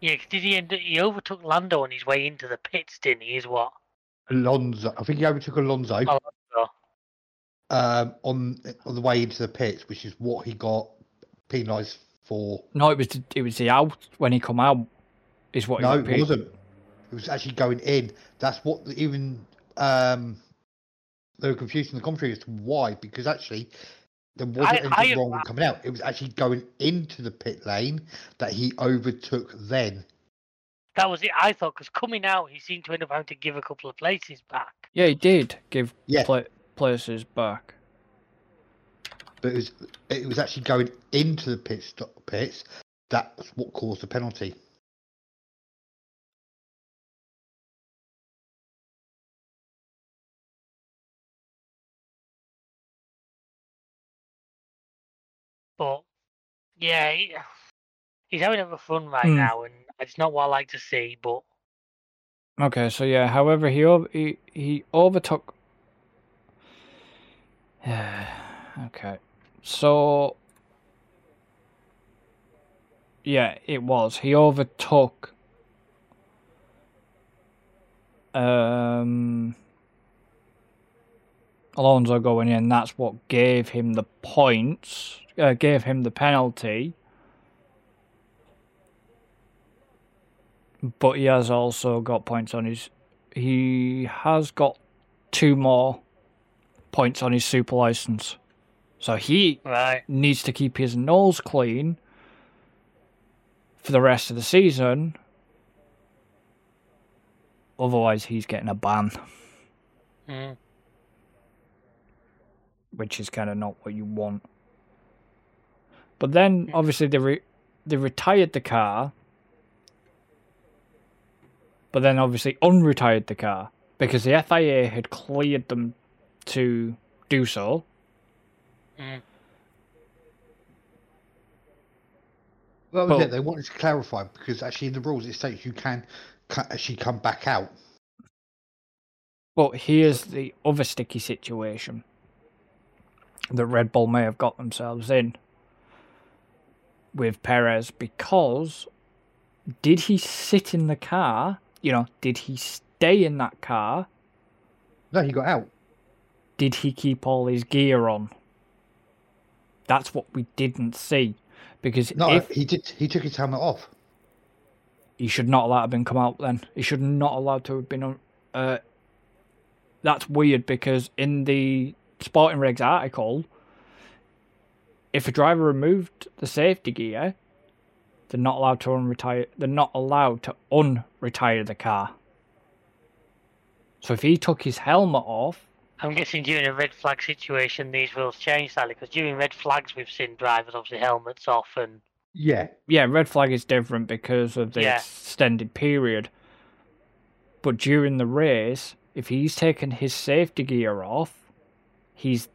Yeah, 'cause did he end? He overtook Lando on his way into the pits, didn't he? Is what?
Alonso, I think he overtook Alonso
Alonso.
um, on on the way into the pits, which is what he got penalised for.
No, it was the, it was the out when he come out. Is what he
No,
got
it wasn't. It was actually going in. That's what even um, they were confused in the commentary as to why, because actually there wasn't
I-
anything
I-
wrong with coming out. It was actually going into the pit lane that he overtook then.
That was it. I thought because coming out, he seemed to end up having to give a couple of places back.
Yeah, he did give
Yeah.
pla- places back.
But it was it was actually going into the pit stop pits. That's what caused the penalty.
Yeah, he, he's having a bit of fun right
Hmm.
now, and it's not what I like to see. But
Okay, so yeah, however, he he he overtook. Yeah Okay, so yeah, it was he overtook. Um, Alonso going in. That's what gave him the points. Uh, gave him the penalty. but he has also got points on his. He has got two more points on his super license, so he
right,
needs to keep his nose clean for the rest of the season. Otherwise, he's getting a ban,
mm,
which is kind of not what you want. But then, obviously, they re- they retired the car but then obviously unretired the car because the FIA had cleared them to do so.
mm,
Well, that was
Well-
it. They wanted to clarify because actually in the rules it states you can actually come back out.
But here's the other sticky situation that Red Bull may have got themselves in with Perez because did he sit in the car? You know, did he stay in that car?
No, he got out.
Did he keep all his gear on? That's what we didn't see. Because
No,
if
he did. He took his helmet off.
he should not allow have been come out then. He should not allowed to have been on. Uh, that's weird because in the Sporting Regs article, if a driver removed the safety gear, they're not allowed to unretire. They're not allowed to unretire the car. So if he took his helmet off,
I'm guessing during a red flag situation, these rules change slightly because during red flags, we've seen drivers obviously helmets off and
Yeah,
yeah, red flag is different because of the
Yeah.
extended period. But during the race, if he's taken his safety gear off, he's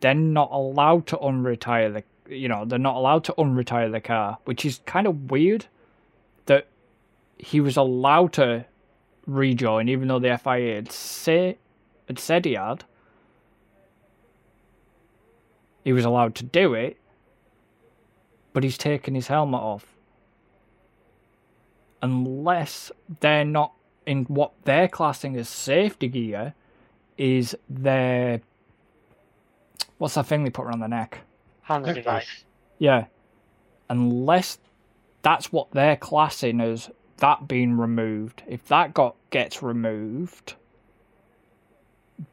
then not allowed to unretire the. You know, they're not allowed to unretire the car, which is kind of weird. That he was allowed to rejoin, even though the FIA had say had said he had. He was allowed to do it, but he's taken his helmet off. Unless they're not in what they're classing as safety gear, is their what's that thing they put around the neck?
HANS
device.
Yeah. Unless that's what they're classing as that being removed. If that got gets removed,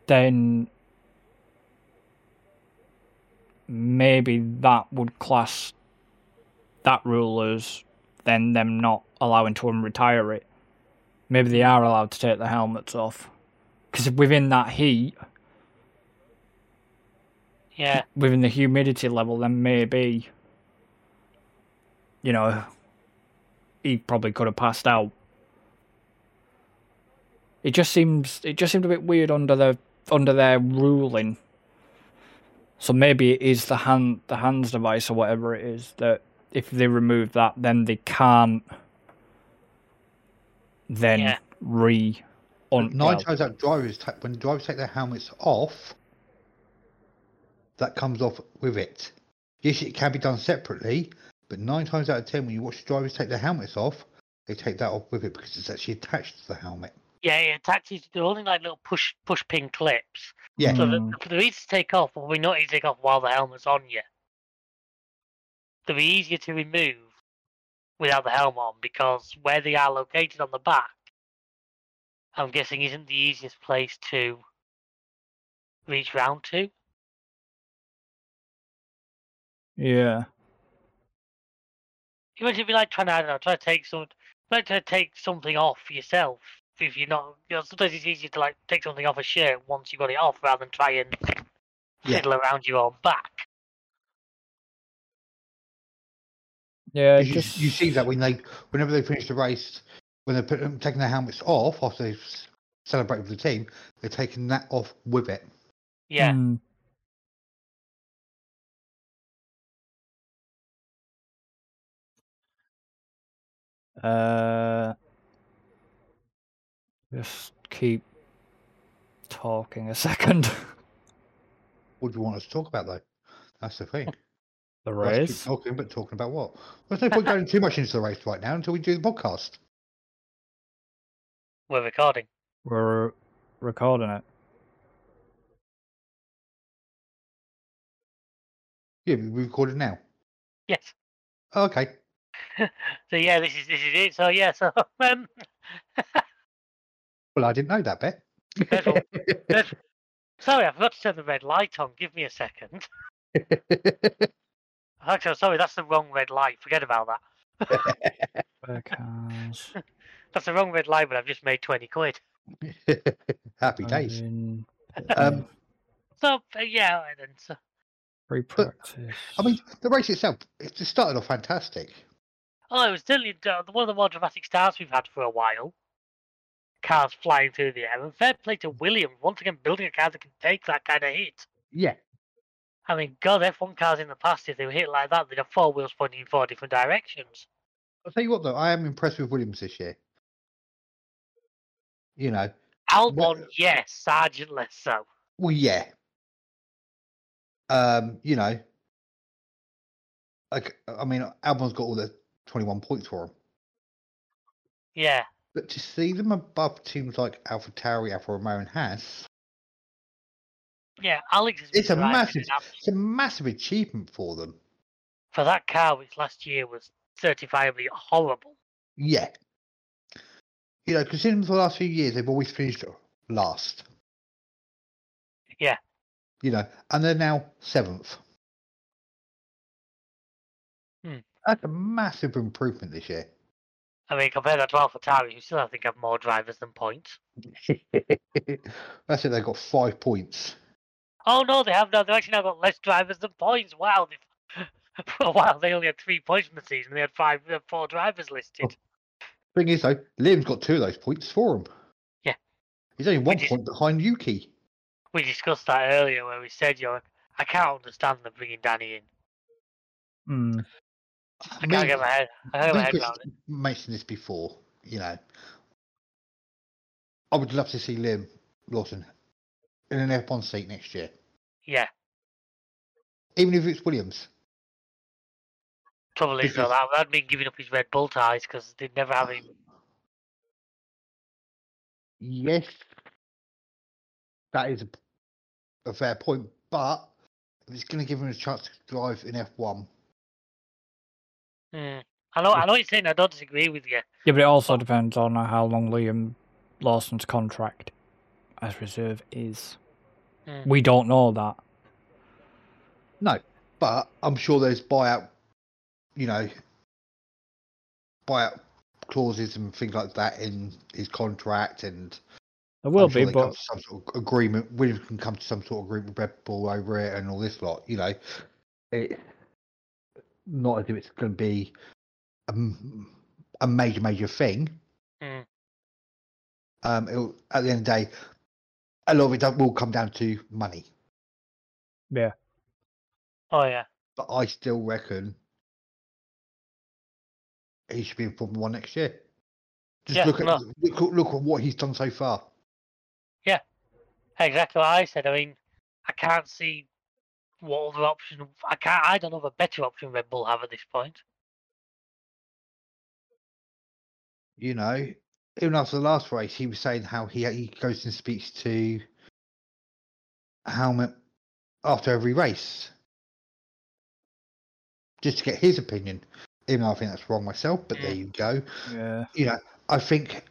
then maybe that would class that rule as then them not allowing to unretire it. Maybe they are allowed to take the helmets off. Because within that heat,
Yeah,
within the humidity level, then maybe, you know, he probably could have passed out. It just seems it just seemed a bit weird under the under their ruling. So maybe it is the hand the HANS device or whatever it is that if they remove that, then they can't then
Yeah.
re. On,
Nine
well,
times out, drivers take when drivers take their helmets off, that comes off with it. Yes, it can be done separately, but nine times out of ten, when you watch the drivers take their helmets off, they take that off with it because it's actually attached to the helmet.
Yeah, yeah, taxis, they're only like little push push pin clips.
Yeah,
So
Mm.
the, they're easy to take off, but we not easy to take off while the helmet's on you. They're easier to remove without the helmet on because where they are located on the back, I'm guessing isn't the easiest place to reach round to.
Yeah.
Imagine it'd be like trying to, I don't know, try to take some, like to take something off yourself. If you're not, you know, sometimes it's easier to like take something off a shirt once you got it off rather than try and
Yeah.
fiddle around your own back.
Yeah,
you,
just
you see that when they, whenever they finish the race, when they're put, them- taking their helmets off after they've celebrated with the team, they're taking that off with it.
Yeah.
Mm. Uh, just keep talking a second.
What do you want us to talk about though? That's the thing.
the
Let's keep
race.
talking, but talking about what? There's no point going too much into the race right now until we do the podcast.
We're recording.
We're recording it.
Yeah, we recorded now.
Yes.
Okay.
So yeah, this is this is it. So yeah, so um,
Well, I didn't know that bit.
Careful. careful. sorry, I forgot to turn the red light on. Give me a second. Actually, sorry, that's the wrong red light. Forget about that.
Because
That's the wrong red light, but I've just made twenty quid.
Happy days.
in
Um,
So uh, yeah, and then so
free practice.
I mean, the race itself, it started off fantastic.
Oh, it was certainly uh, one of the more dramatic starts we've had for a while. Cars flying through the air, and fair play to Williams once again building a car that can take that kind of hit.
Yeah.
I mean, God, F1 cars in the past, if they were hit like that, they'd have four wheels pointing in four different directions.
I'll tell you what, though, I am impressed with Williams this year. You know,
Albon, yes, Sargeant less so.
well, yeah. Um, you know, like, I mean, Albon's got all the 21 points for him.
Yeah,
But to see them above teams like Alpha Tauri, Alfa Romeo, and Haas,
yeah, Alex
It's a massive- it's a massive achievement for them.
for that car, which last year was certifiably horrible.
Yeah. You know, considering the last few years they've always finished last.
Yeah.
You know, and they're now seventh.
Hmm.
That's a massive improvement this year.
I mean, compare that to AlphaTauri, who still I think have more drivers than points.
That's it. They've got five points.
Oh no, they have now. They've actually now got less drivers than points. Wow, they've, for a while they only had three points in the season. They had five, they had four drivers listed.
Thing is, though, Liam's got two of those points for him.
Yeah.
He's only one
Which is-
point behind Yuki.
We discussed that earlier, where we said, "You know, I can't understand them bringing Danny in.
Hmm.
I can't get my head, I can't get my head around it."
mentioned this before. You know, I would love to see Liam Lawson in an F1 seat next year,
Yeah,
even if it's Williams.
trouble is though, that that'd mean giving up his Red Bull ties because they'd never have him.
Yes, that is a, a fair point, but it's going to give him a chance to drive in F1,
Hmm. I know, I know you're saying. I don't disagree with you.
Yeah, but it also depends on how long Liam Lawson's contract as reserve is.
Hmm.
We don't know that.
no, but I'm sure there's buyout, you know, buyout clauses and things like that in his contract, and
There will
I'm sure
be,
they come
but
to some sort of agreement. Williams can come to some sort of agreement with Red Bull over it and all this lot. You know, it, not as if it's going to be a major, major thing.
Hmm.
Um, it'll, at the end of the day, a lot of it will come down to money.
yeah.
Oh yeah,
But I still reckon he should be in Formula One next year. Just
Yeah,
look at
no.
look, at- look at what he's done so far.
Yeah, exactly what I said. I mean, I can't see what other option. I can't. I don't know of a better option Red Bull have at this point.
You know, even after the last race, he was saying how he he goes and speaks to Helmut after every race, just to get his opinion. Even though I think that's wrong myself, but there
Mm.
you go.
Yeah.
you know, I think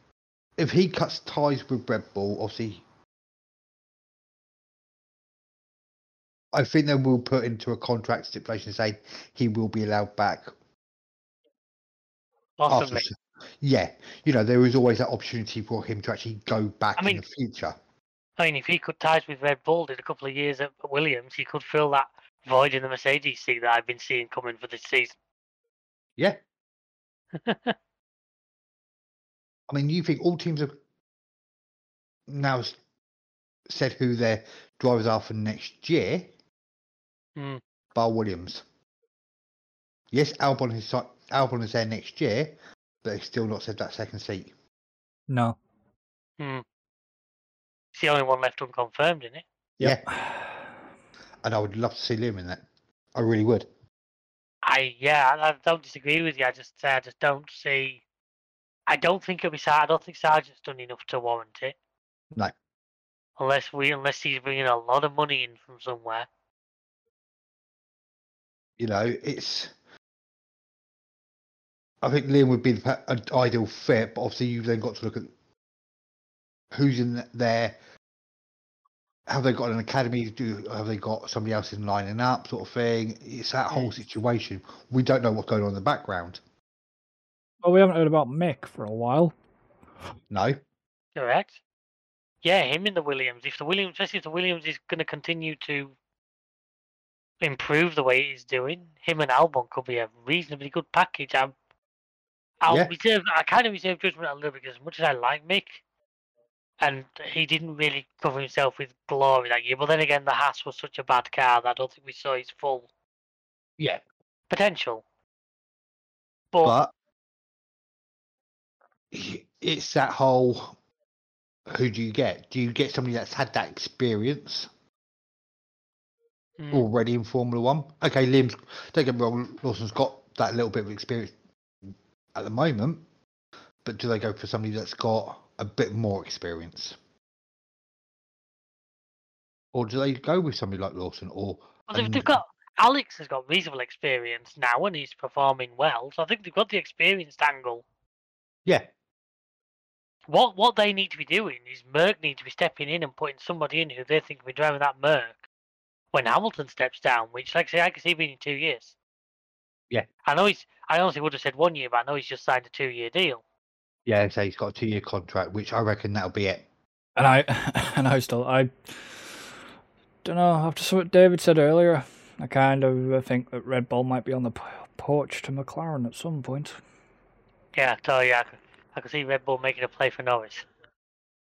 if he cuts ties with Red Bull, obviously, I think they will put into a contract stipulation saying he will be allowed back.
Possibly.
After, yeah, you know, there is always that opportunity for him to actually go back
I mean-
in the future.
I mean, if he cut ties with Red Bull, did a couple of years at Williams, he could fill that void in the Mercedes seat that I've been seeing coming for this season.
Yeah. I mean, you think all teams have now said who their drivers are for next year,
Hmm.
bar Williams. Yes, Albon is si- Albon is there next year, but they've still not said that second seat.
No.
Hmm. It's the only one left unconfirmed, isn't it?
Yeah, and I would love to see Liam in that. I really would.
I yeah, I, I don't disagree with you. I just say I just don't see. I don't think it'll be. Sar- I don't think Sargeant's done enough to warrant it.
No.
Unless we, unless he's bringing a lot of money in from somewhere.
You know, it's. I think Liam would be the an ideal fit, but obviously you've then got to look at who's in there. Have they got an academy? Do have they got somebody else in lining up, sort of thing? It's that whole situation. We don't know what's going on in the background.
Well, we haven't heard about Mick for a while.
No,
Correct. Yeah, him in the Williams. If the Williams, especially if the Williams is going to continue to improve the way he's doing, him and Albon could be a reasonably good package. I'm, I'll
Yeah.
reserve. I kind of reserve judgment a little bit because as much as I like Mick, and he didn't really cover himself with glory that year. But then again, the Haas was such a bad car that I don't think we saw his full
yeah,
potential. But,
but it's that whole. Who do you get? Do you get somebody that's had that experience?
Mm,
already in Formula One. Okay, Liam's don't get me wrong, Lawson's got that little bit of experience at the moment, but do they go for somebody that's got a bit more experience? Or do they go with somebody like Lawson or
Well, they've, they've got Alex has got reasonable experience now, and he's performing well. So I think they've got the experienced angle.
Yeah,
What what they need to be doing is Merc need to be stepping in and putting somebody in who they think will be driving that Merc when Hamilton steps down. Which, like I say, I can see being in two years.
Yeah.
I know he's. I honestly would have said one year, but I know he's just signed a two-year deal.
yeah, so he's got a two year contract, which I reckon that'll be it.
And I and I still I don't know. After what David said earlier, I kind of uh, think that Red Bull might be on the porch to McLaren at some point.
Yeah, so yeah, I can, I can see Red Bull making a play for Norris.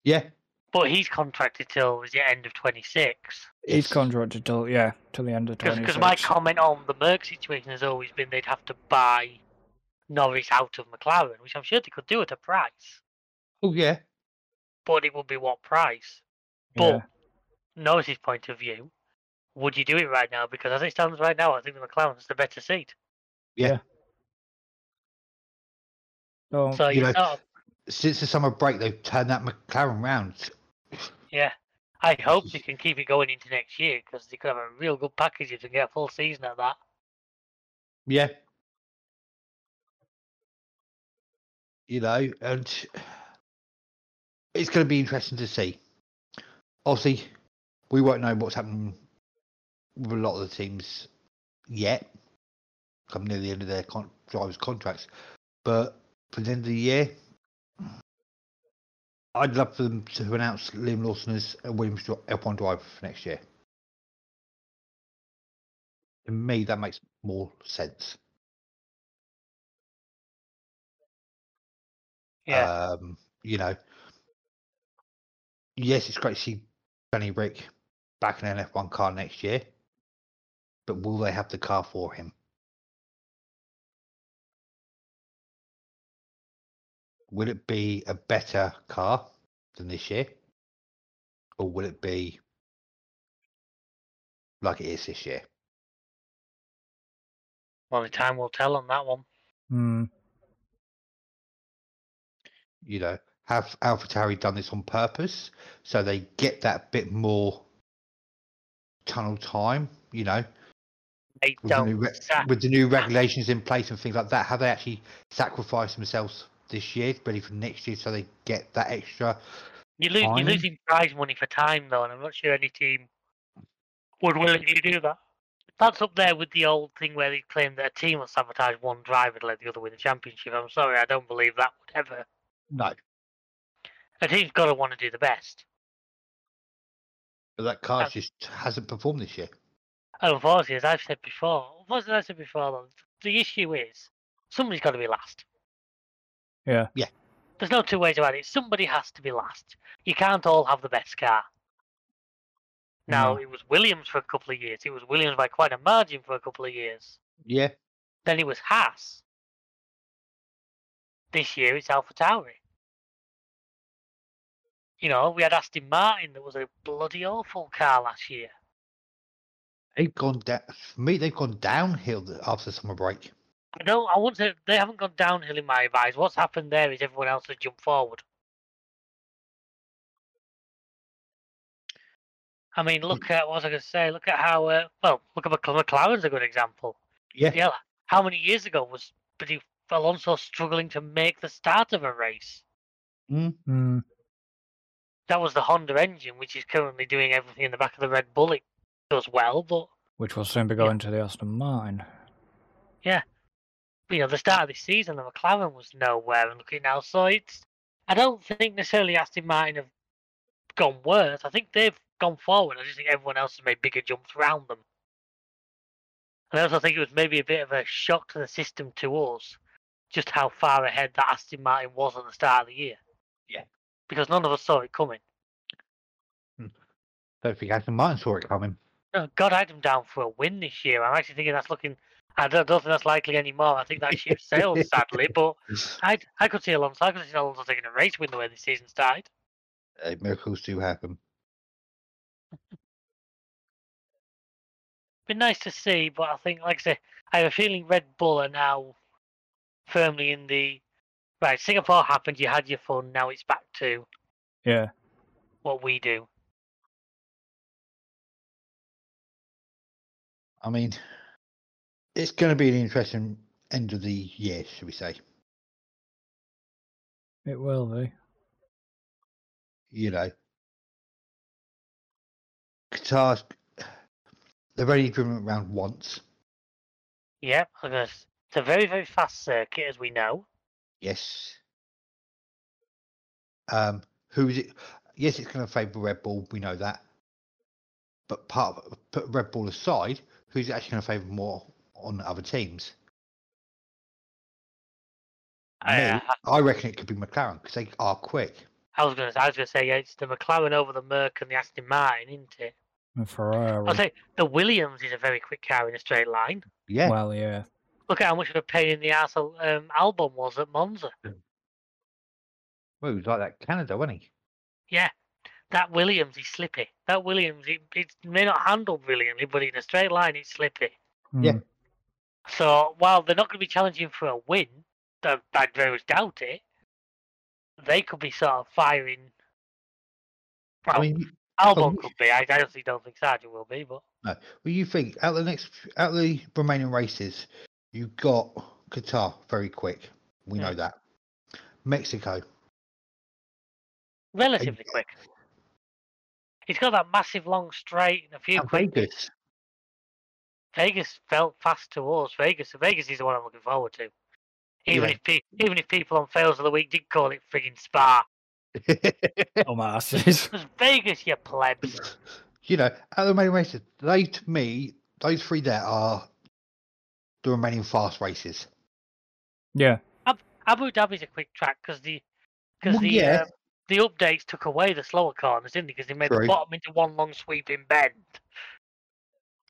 Yeah.
But he's contracted till the end of 26.
He's
Yes.
contracted till yeah till the end of twenty
Because my comment on the Merc situation has always been they'd have to buy Norris out of McLaren, which I'm sure they could do at a price.
Oh yeah.
But it would be what price?
yeah.
But Norris's point of view, would you do it right now? Because as it stands right now, I think the McLaren's the better seat.
So,
So
you
you
know-
know,
Since the summer break they've turned that McLaren round.
yeah. I hope they can keep it going into next year because they could have a real good package if they get a full season at that.
Yeah. You know, and it's going to be interesting to see. Obviously, we won't know what's happening with a lot of the teams yet, come near the end of their con- drivers' contracts. But for the end of the year, I'd love for them to announce Liam Lawson as a Williams dri- F1 driver for next year. To me, that makes more sense.
Yeah.
Um, you know, yes, it's great to see Danny Ric back in an F1 car next year, but will they have the car for him? Will it be a better car than this year, or will it be like it is this year?
Only time will tell on that one.
Hmm.
You know, have AlphaTauri done this on purpose so they get that bit more tunnel time? You know,
They
with the,
don't.
new re-
sa-
with the new regulations in place and things like that, have they actually sacrificed themselves this year, ready for next year, so they get that extra?
You lose, you're losing prize money for time, though, and I'm not sure any team would willingly do that. That's up there with the old thing where they claim that a team will sabotage one driver to let the other win the championship. I'm sorry, I don't believe that would ever.
No,
A team's got to want to do the best.
but that car
Uh,
just hasn't performed this year.
And unfortunately, as I've said before, what did I said before? Though, the issue is somebody's got to be last.
Yeah.
Yeah.
There's no two ways about it. Somebody has to be last. You can't all have the best car. Now,
No.
it was Williams for a couple of years. It was Williams by quite a margin for a couple of years.
Yeah,
Then it was Haas. This year it's Alpha Tauri. You know, we had Aston Martin that was a bloody awful car last year.
they've gone down. For me, they've gone downhill after the summer break.
I don't. I won't say they haven't gone downhill in my eyes. What's happened there is everyone else has jumped forward. I mean, look at what was I going to say? Look at how uh, well. Look at McLaren. McLaren's a good example.
Yeah,
Yeah, how many years ago was bloody Alonso struggling to make the start of a race?
Hmm.
That was the Honda engine, which is currently doing everything in the back of the Red Bull. It does well, but
Which will soon be
Yeah.
going to the Aston Martin.
You know, the start of this season, the McLaren was nowhere, and looking now, so it's. I don't think necessarily Aston Martin have gone worse. I think they've gone forward. I just think everyone else has made bigger jumps around them. And I also think it was maybe a bit of a shock to the system to us, just how far ahead that Aston Martin was at the start of the year.
Yeah.
Because none of us saw it coming. Hmm.
don't think Aston Martin saw it coming.
Oh, God, I had them down for a win this year. I'm actually thinking that's looking. I don't, don't think that's likely anymore. I think that ship sailed, sadly. But I, I could see Alonso. I could see Alonso taking a race win the way the season started.
Uh, miracles do happen.
Been nice to see, but I think, like I say, I have a feeling Red Bull are now firmly in the right. Singapore happened. You had your fun. Now it's back to
Yeah.
what we do.
I mean, it's going to be an interesting end of the year, should we say?
It will be.
You know, Qatar's they've only driven around once.
Yep, I guess it's a very very fast circuit, as we know.
Yes. Um, who is it? Yes, it's going to favour Red Bull. We know that. But part of, put Red Bull aside, who's it actually going to favour more on other teams? Me,
Uh,
I reckon it could be McLaren because they are quick.
I was gonna, I gonna say yeah, it's the McLaren over the Merc and the Aston Martin, isn't it?
And Ferrari.
I'll say the Williams is a very quick car in a straight line.
Yeah.
Well, yeah.
Look at how much of a pain in the ass um, Albon was at Monza.
Well, he was like that Canada, wasn't he?
Yeah, that Williams is slippy. That Williams, it, it may not handle brilliantly, but in a straight line, it's slippy.
Yeah.
Hmm.
So while they're not going to be challenging for a win, I I very much doubt it. They could be sort of firing. Well,
I mean,
Albon could be. I, honestly don't think Sargeant will be, but
well, you think out the next, out the remaining races, you've got Qatar very quick. We know
Mm.
that. Mexico,
relatively quick. He's got that massive long straight and a few
and. Vegas.
Vegas felt fast to us. Vegas, Vegas is the one I'm looking forward to. Even
Yeah.
if pe- even if people on fails of the week did call it frigging Spa,
Dumbasses.
because Vegas, you plebs.
you know, out of the remaining races, they to me, those three there are the remaining fast races.
yeah.
Abu Dhabi's a quick track because the because
Well,
the
yeah.
uh, the updates took away the slower corners, didn't they? Because they made the bottom into one long sweeping bend.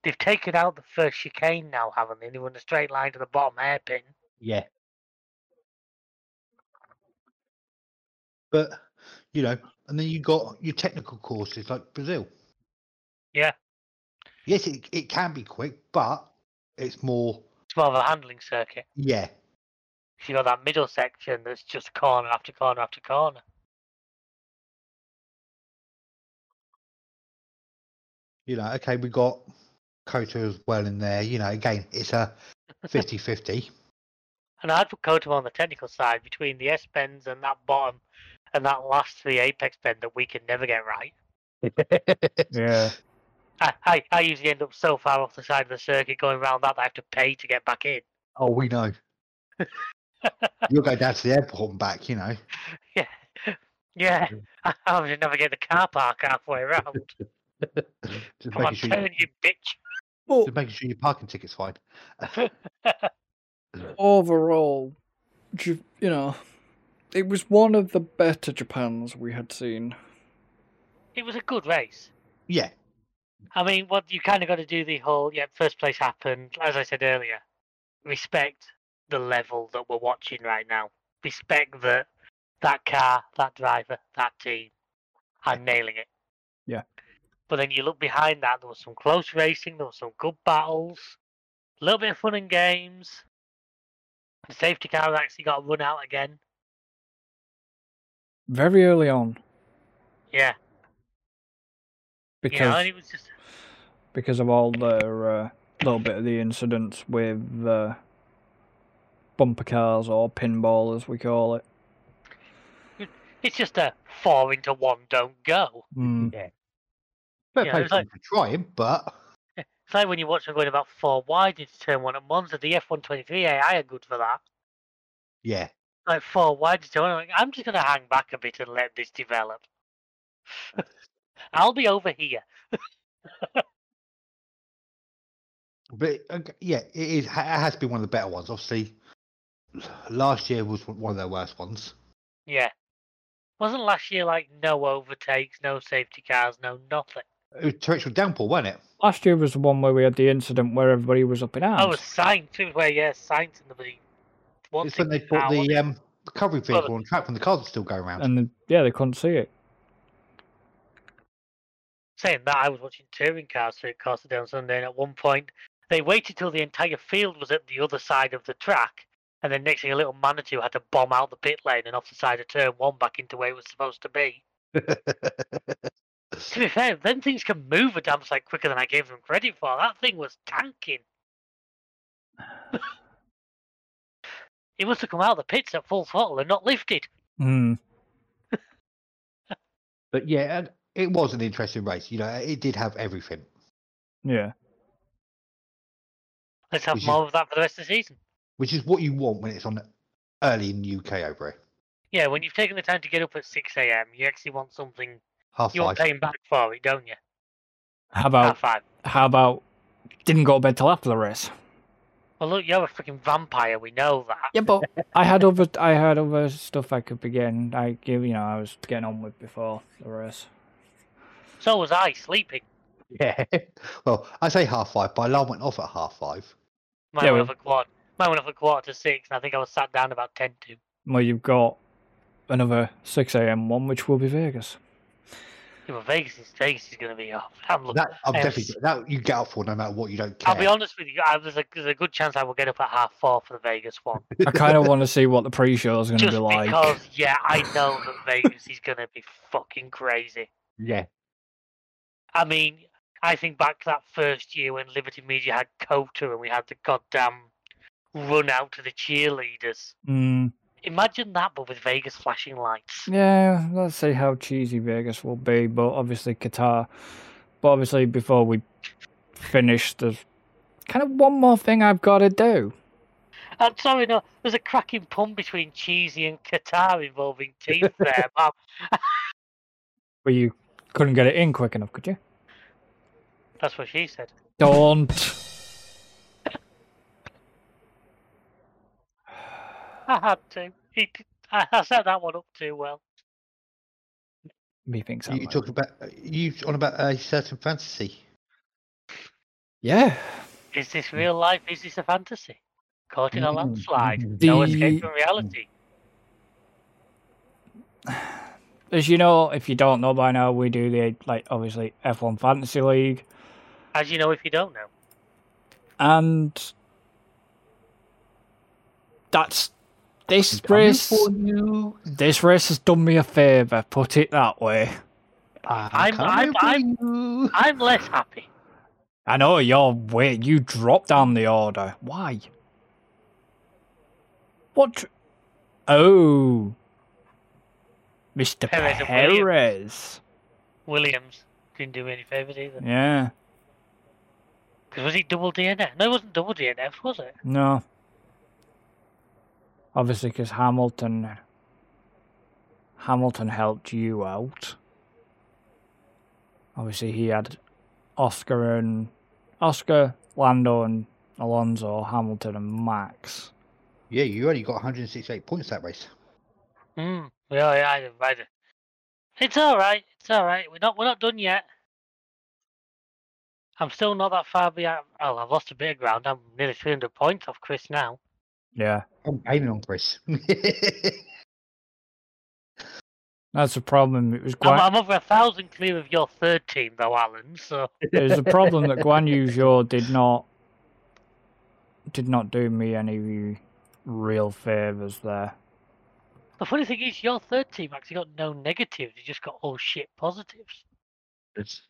They've taken out the first chicane now, haven't they? They run a straight line to the bottom hairpin.
Yeah. But you know, and then you got your technical courses like Brazil.
Yeah.
Yes, it it can be quick, but it's more.
It's more of a handling circuit.
Yeah,
You got that middle section that's just corner after corner after corner.
you know. Okay, we got COTA as well in there. You know, again, it's a 50-50.
And I'd put Kotum on the technical side between the S bends and that bottom and that last three apex bend that we can never get right.
Yeah.
I, I, I usually end up so far off the side of the circuit going around that, that I have to pay to get back in.
oh, we know. You'll go down to the airport and back. You know.
Yeah. Yeah. I have never get the car park halfway around.
Just
Come on,
making sure, you,
you bitch.
Well,
just making sure your parking ticket's fine.
overall, you know, it was one of the better Japans we had seen.
it was a good race.
Yeah,
I mean, what you kind of got to do the whole, yeah, first place happened. As I said earlier, respect the level that we're watching right now. Respect that that car, that driver, that team are nailing it.
Yeah.
But then you look behind that, there was some close racing, there was some good battles, a little bit of fun and games. The safety car actually got run out again.
Very early on,
Yeah.
because
You know, and it was just
because of all the uh, little bit of the incidents with uh, bumper cars or pinball, as we call it.
it's just a four into one don't go.
Mm,
fair
Yeah,
play
it's
to
like-
trying, but
It's like when you watch them going about four wide into turn one at Monza, the F123 AI are good for that.
yeah,
Like four wide turn one, I'm just going to hang back a bit and let this develop. I'll be over here.
but uh, yeah, it is. It has been one of the better ones. Obviously, last year was one of their worst ones.
Yeah. Wasn't last year like no overtakes, no safety cars, no nothing?
It was torrential downpour, wasn't it?
Last year was the one where we had the incident where everybody was up in arms.
Oh, Sainz. It was where, yeah, Sainz in the bloody. One
It's when
thing
they
put
the
wasn't
um, recovery vehicle on track when the cars were still going around.
and then, yeah, they couldn't see it.
Saying that, I was watching touring cars through Costa on Sunday, and at one point, they waited till the entire field was at the other side of the track, and then next thing, a little Manitou had to bomb out the pit lane and off the side of turn one back into where it was supposed to be. To be fair, then things can move a damn sight quicker than I gave them credit for. That thing was tanking. it must have come out of the pits at full throttle and not lifted.
Hmm.
but yeah, it was an interesting race. You know, it did have everything.
Yeah.
Let's have
Which is-
more of that for the rest of the season.
which is what you want when it's on early in the UK over here.
Yeah, when you've taken the time to get up at 6 a.m., you actually want something.
Half
You're
five.
paying back for it, don't you?
How about ah,
Half five.
how about didn't go to bed till after the race?
Well, look, you're a freaking vampire. We know that.
Yeah, but I had other I had other stuff I could be getting. I give you know I was getting on with before the race.
So was I sleeping.
Yeah. well, I say half five, but alarm went off at half five.
Mine
Yeah,
went
well-
off at quarter. Mine went off at quarter to six, and I think I was sat down about ten to.
Well, you've got another six a.m. one, which will be Vegas.
Yeah, but Vegas is Vegas is going to be off. I'm looking.
That I'm
Yes.
definitely that you get up for no matter what. You don't care.
I'll be honest with you. I, there's a there's a good chance I will get up at half four for the Vegas one.
I kind of want to see what the pre-show is going to be like.
because, yeah, I know that Vegas is going to be fucking crazy.
Yeah.
I mean, I think back to that first year when Liberty Media had COTA and we had the goddamn run out to the cheerleaders.
Mm,
Imagine that, but with Vegas flashing lights.
yeah, let's see how cheesy Vegas will be, but obviously Qatar. But obviously, before we finish, there's kind of one more thing I've got to do.
I'm sorry, no, there's a cracking pun between cheesy and Qatar involving teeth there. But
But you couldn't get it in quick enough, could you?
that's what she said.
Don't.
I had to. He, d- I, I set that one up too well.
Me thinks
You
that.
talking about you on about a certain fantasy?
Yeah.
Is this real life? Is this a fantasy? Caught in a
Mm,
landslide.
mm.
No escape from reality.
as you know, if you don't know by now, we do the like obviously F1 Fantasy League,
As you know, if you don't know.
and that's this
Coming
race.
for you.
This race has done me a favour. Put it that way.
I'm-
coming
I'm- I'm- I'm less happy.
I know you're wait. You dropped down the order. Why? What? tr- Oh, Mr.
Perez
Perez.
Williams didn't do me any favours either.
Yeah.
Because was he double DNF? No, it wasn't double DNF, was it?
No. Obviously, because Hamilton. Hamilton helped you out. Obviously, he had Oscar and Oscar, Lando, and Alonso, Hamilton, and Max.
Yeah, you only got 168 points that race.
Hmm. Yeah, yeah, I I It's all right. It's all right. We're not we're not done yet. I'm still not that far behind. Oh, I've lost a bit of ground. I'm nearly 300 points off Chris now.
Yeah.
I'm aiming on Chris.
That's the problem. It was
I'm,
Guan,
I'm over a thousand clear of your third team, though, Alan. So
it was a problem that Guan Yu Zhou did not did not do me any real favors there.
the funny thing is, your third team actually got no negatives. You just got all shit positives.
It's-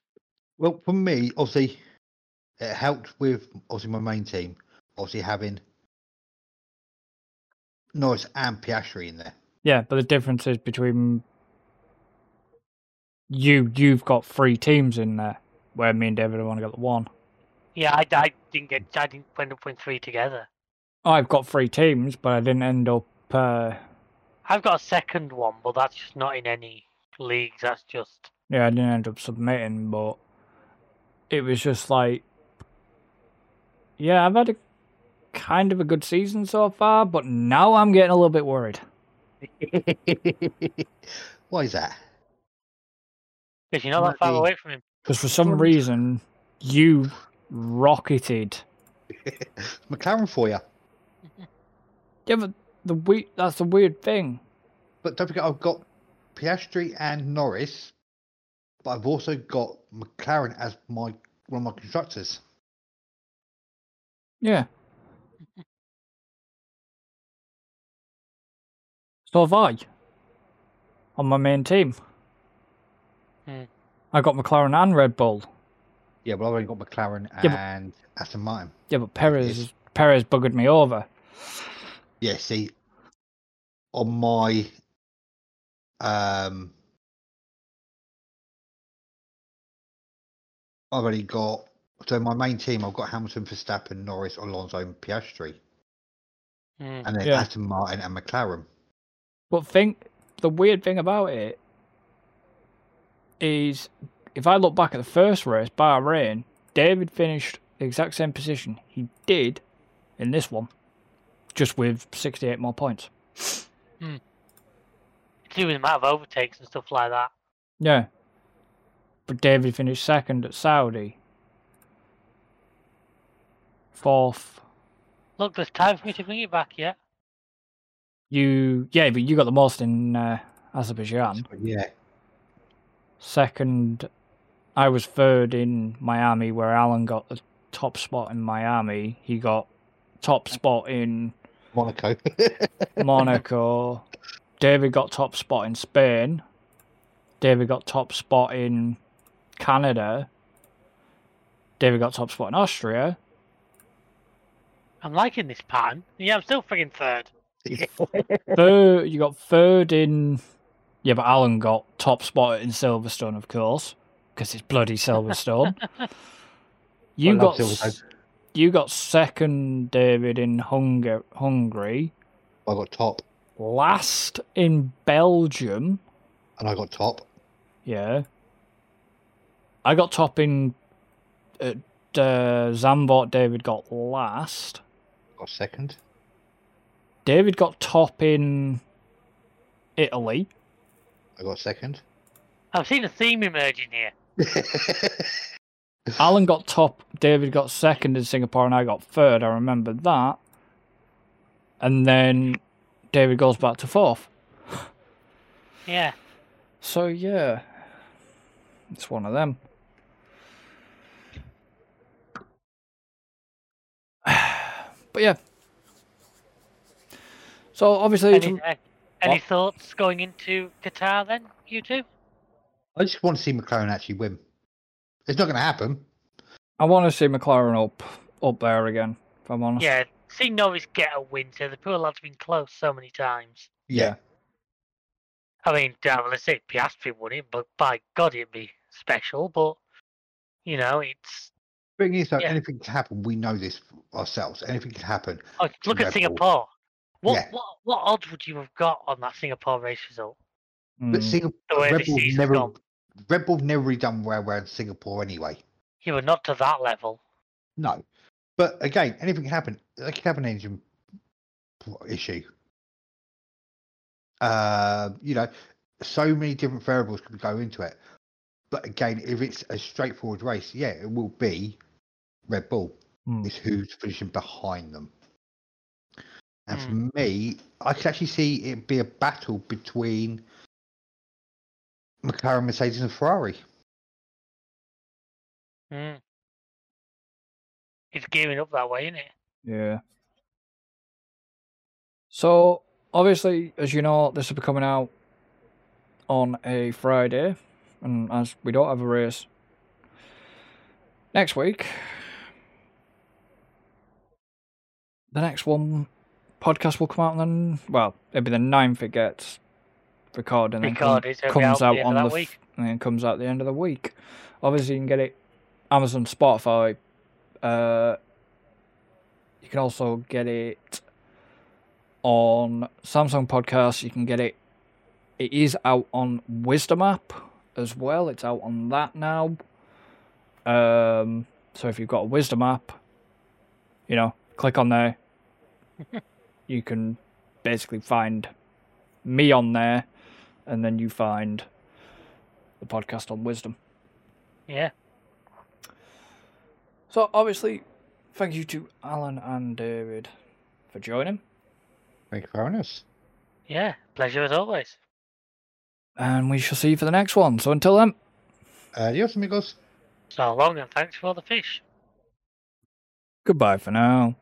well, for me, obviously, it helped with obviously my main team, obviously having Norris and Piastri in there.
Yeah, but the difference is between you, you've got three teams in there, where me and David have only got the one.
Yeah, I, I didn't get. I didn't end up putting three together.
I've got three teams, but I didn't end up. Uh,
I've got a second one, but that's just not in any leagues. That's just
yeah, I didn't end up submitting, but it was just like, yeah, I've had a kind of a good season so far, but now I'm getting a little bit worried.
Why is that?
because you're not that far
Bloody-
away from him.
Because for some reason, you rocketed.
McLaren for you.
Yeah, but the we that's the weird thing.
But don't forget, I've got Piastri and Norris, but I've also got McLaren as my one of my constructors.
Yeah. So have I. On my main team.
Hmm.
I got McLaren and Red Bull.
Yeah, but I've already got McLaren
Yeah, but-
and Aston Martin.
Yeah, but Perez
Yes.
Perez buggered me over.
Yeah, see, on my um, I've only got so my main team. I've got Hamilton, Verstappen, Norris, Alonso, and Piastri,
Hmm.
and then
Yeah.
Aston Martin and McLaren.
But think the weird thing about it is if I look back at the first race, Bahrain, David finished the exact same position he did in this one, just with 68 more points.
To do with the amount of overtakes and stuff like that.
Yeah. But David finished second at Saudi. Fourth.
Look, there's time for me to bring it back yet.
You, yeah, but you got the most in uh, Azerbaijan.
But yeah,
Second, I was third in Miami, where Alan got the top spot in Miami. He got top spot in
Monaco.
Monaco. David got top spot in Spain. David got top spot in Canada. David got top spot in Austria.
I'm liking this pattern. Yeah, I'm still friggin' third.
Third, you got third in. Yeah, but Alan got top spot in Silverstone, of course, because it's bloody Silverstone. you got
Silverstone.
you got second, David, in Hunger- Hungary.
I got top,
Last in Belgium.
and I got top.
Yeah. I got top in. Uh, uh, Zandvoort. David got last.
Got second.
David got top in Italy.
I got second.
I've seen a theme emerging here.
Alan got top, David got second in Singapore, and I got third. I remember that. And then David goes back to fourth.
Yeah.
So yeah, it's one of them. but yeah. So obviously,
Any, uh, any thoughts going into Qatar then, you two?
I just want to see McLaren actually win. It's not going to happen.
I want to see McLaren up up there again. If I'm honest.
Yeah, see Norris get a win to the poor lad's been close so many times.
Yeah.
I mean, damn, let's say Piastri won it, but by God, it'd be special. But you know, it's
Thing is, though,
Yeah.
anything can happen. We know this ourselves. Anything can happen.
oh, look at
Bull.
Singapore. What
Yeah.
what what odds would you have got on that Singapore race result?
But
Mm.
Singapore,
The
Red
the
Bull never,
gone.
Red Bull never really done well around Singapore anyway.
Yeah, but not to that level.
No, but again, anything can happen. They could have an engine issue. Uh, you know, so many different variables could go into it. But again, if it's a straightforward race, yeah, it will be Red Bull.
Mm.
It's who's finishing behind them. And for me, I could actually see it be a battle between McLaren, Mercedes, and Ferrari.
Mm. It's gearing up that way, isn't it?
Yeah. So obviously, as you know, this will be coming out on a Friday, and as we don't have a race next week, the next one podcast will come out, and then well, it'll be the 9th it gets recorded, and come-
Recorded,
comes
out the
on the f-
week.
and then comes out the end of the week. Obviously, you can get it Amazon, Spotify. Uh, you can also get it on Samsung Podcasts. You can get it. It is out on Wisdom app as well. It's out on that now. Um, so if you've got a Wisdom app, you know, click on there. you can basically find me on there, and then you find the podcast on Wisdom.
Yeah.
So obviously, thank you to Alan and David for joining,
Thank you for having us.
Yeah. Pleasure as always.
and we shall see you for the next one. So until then, uh,
Adios, amigos.
So long and thanks for all the fish.
goodbye for now.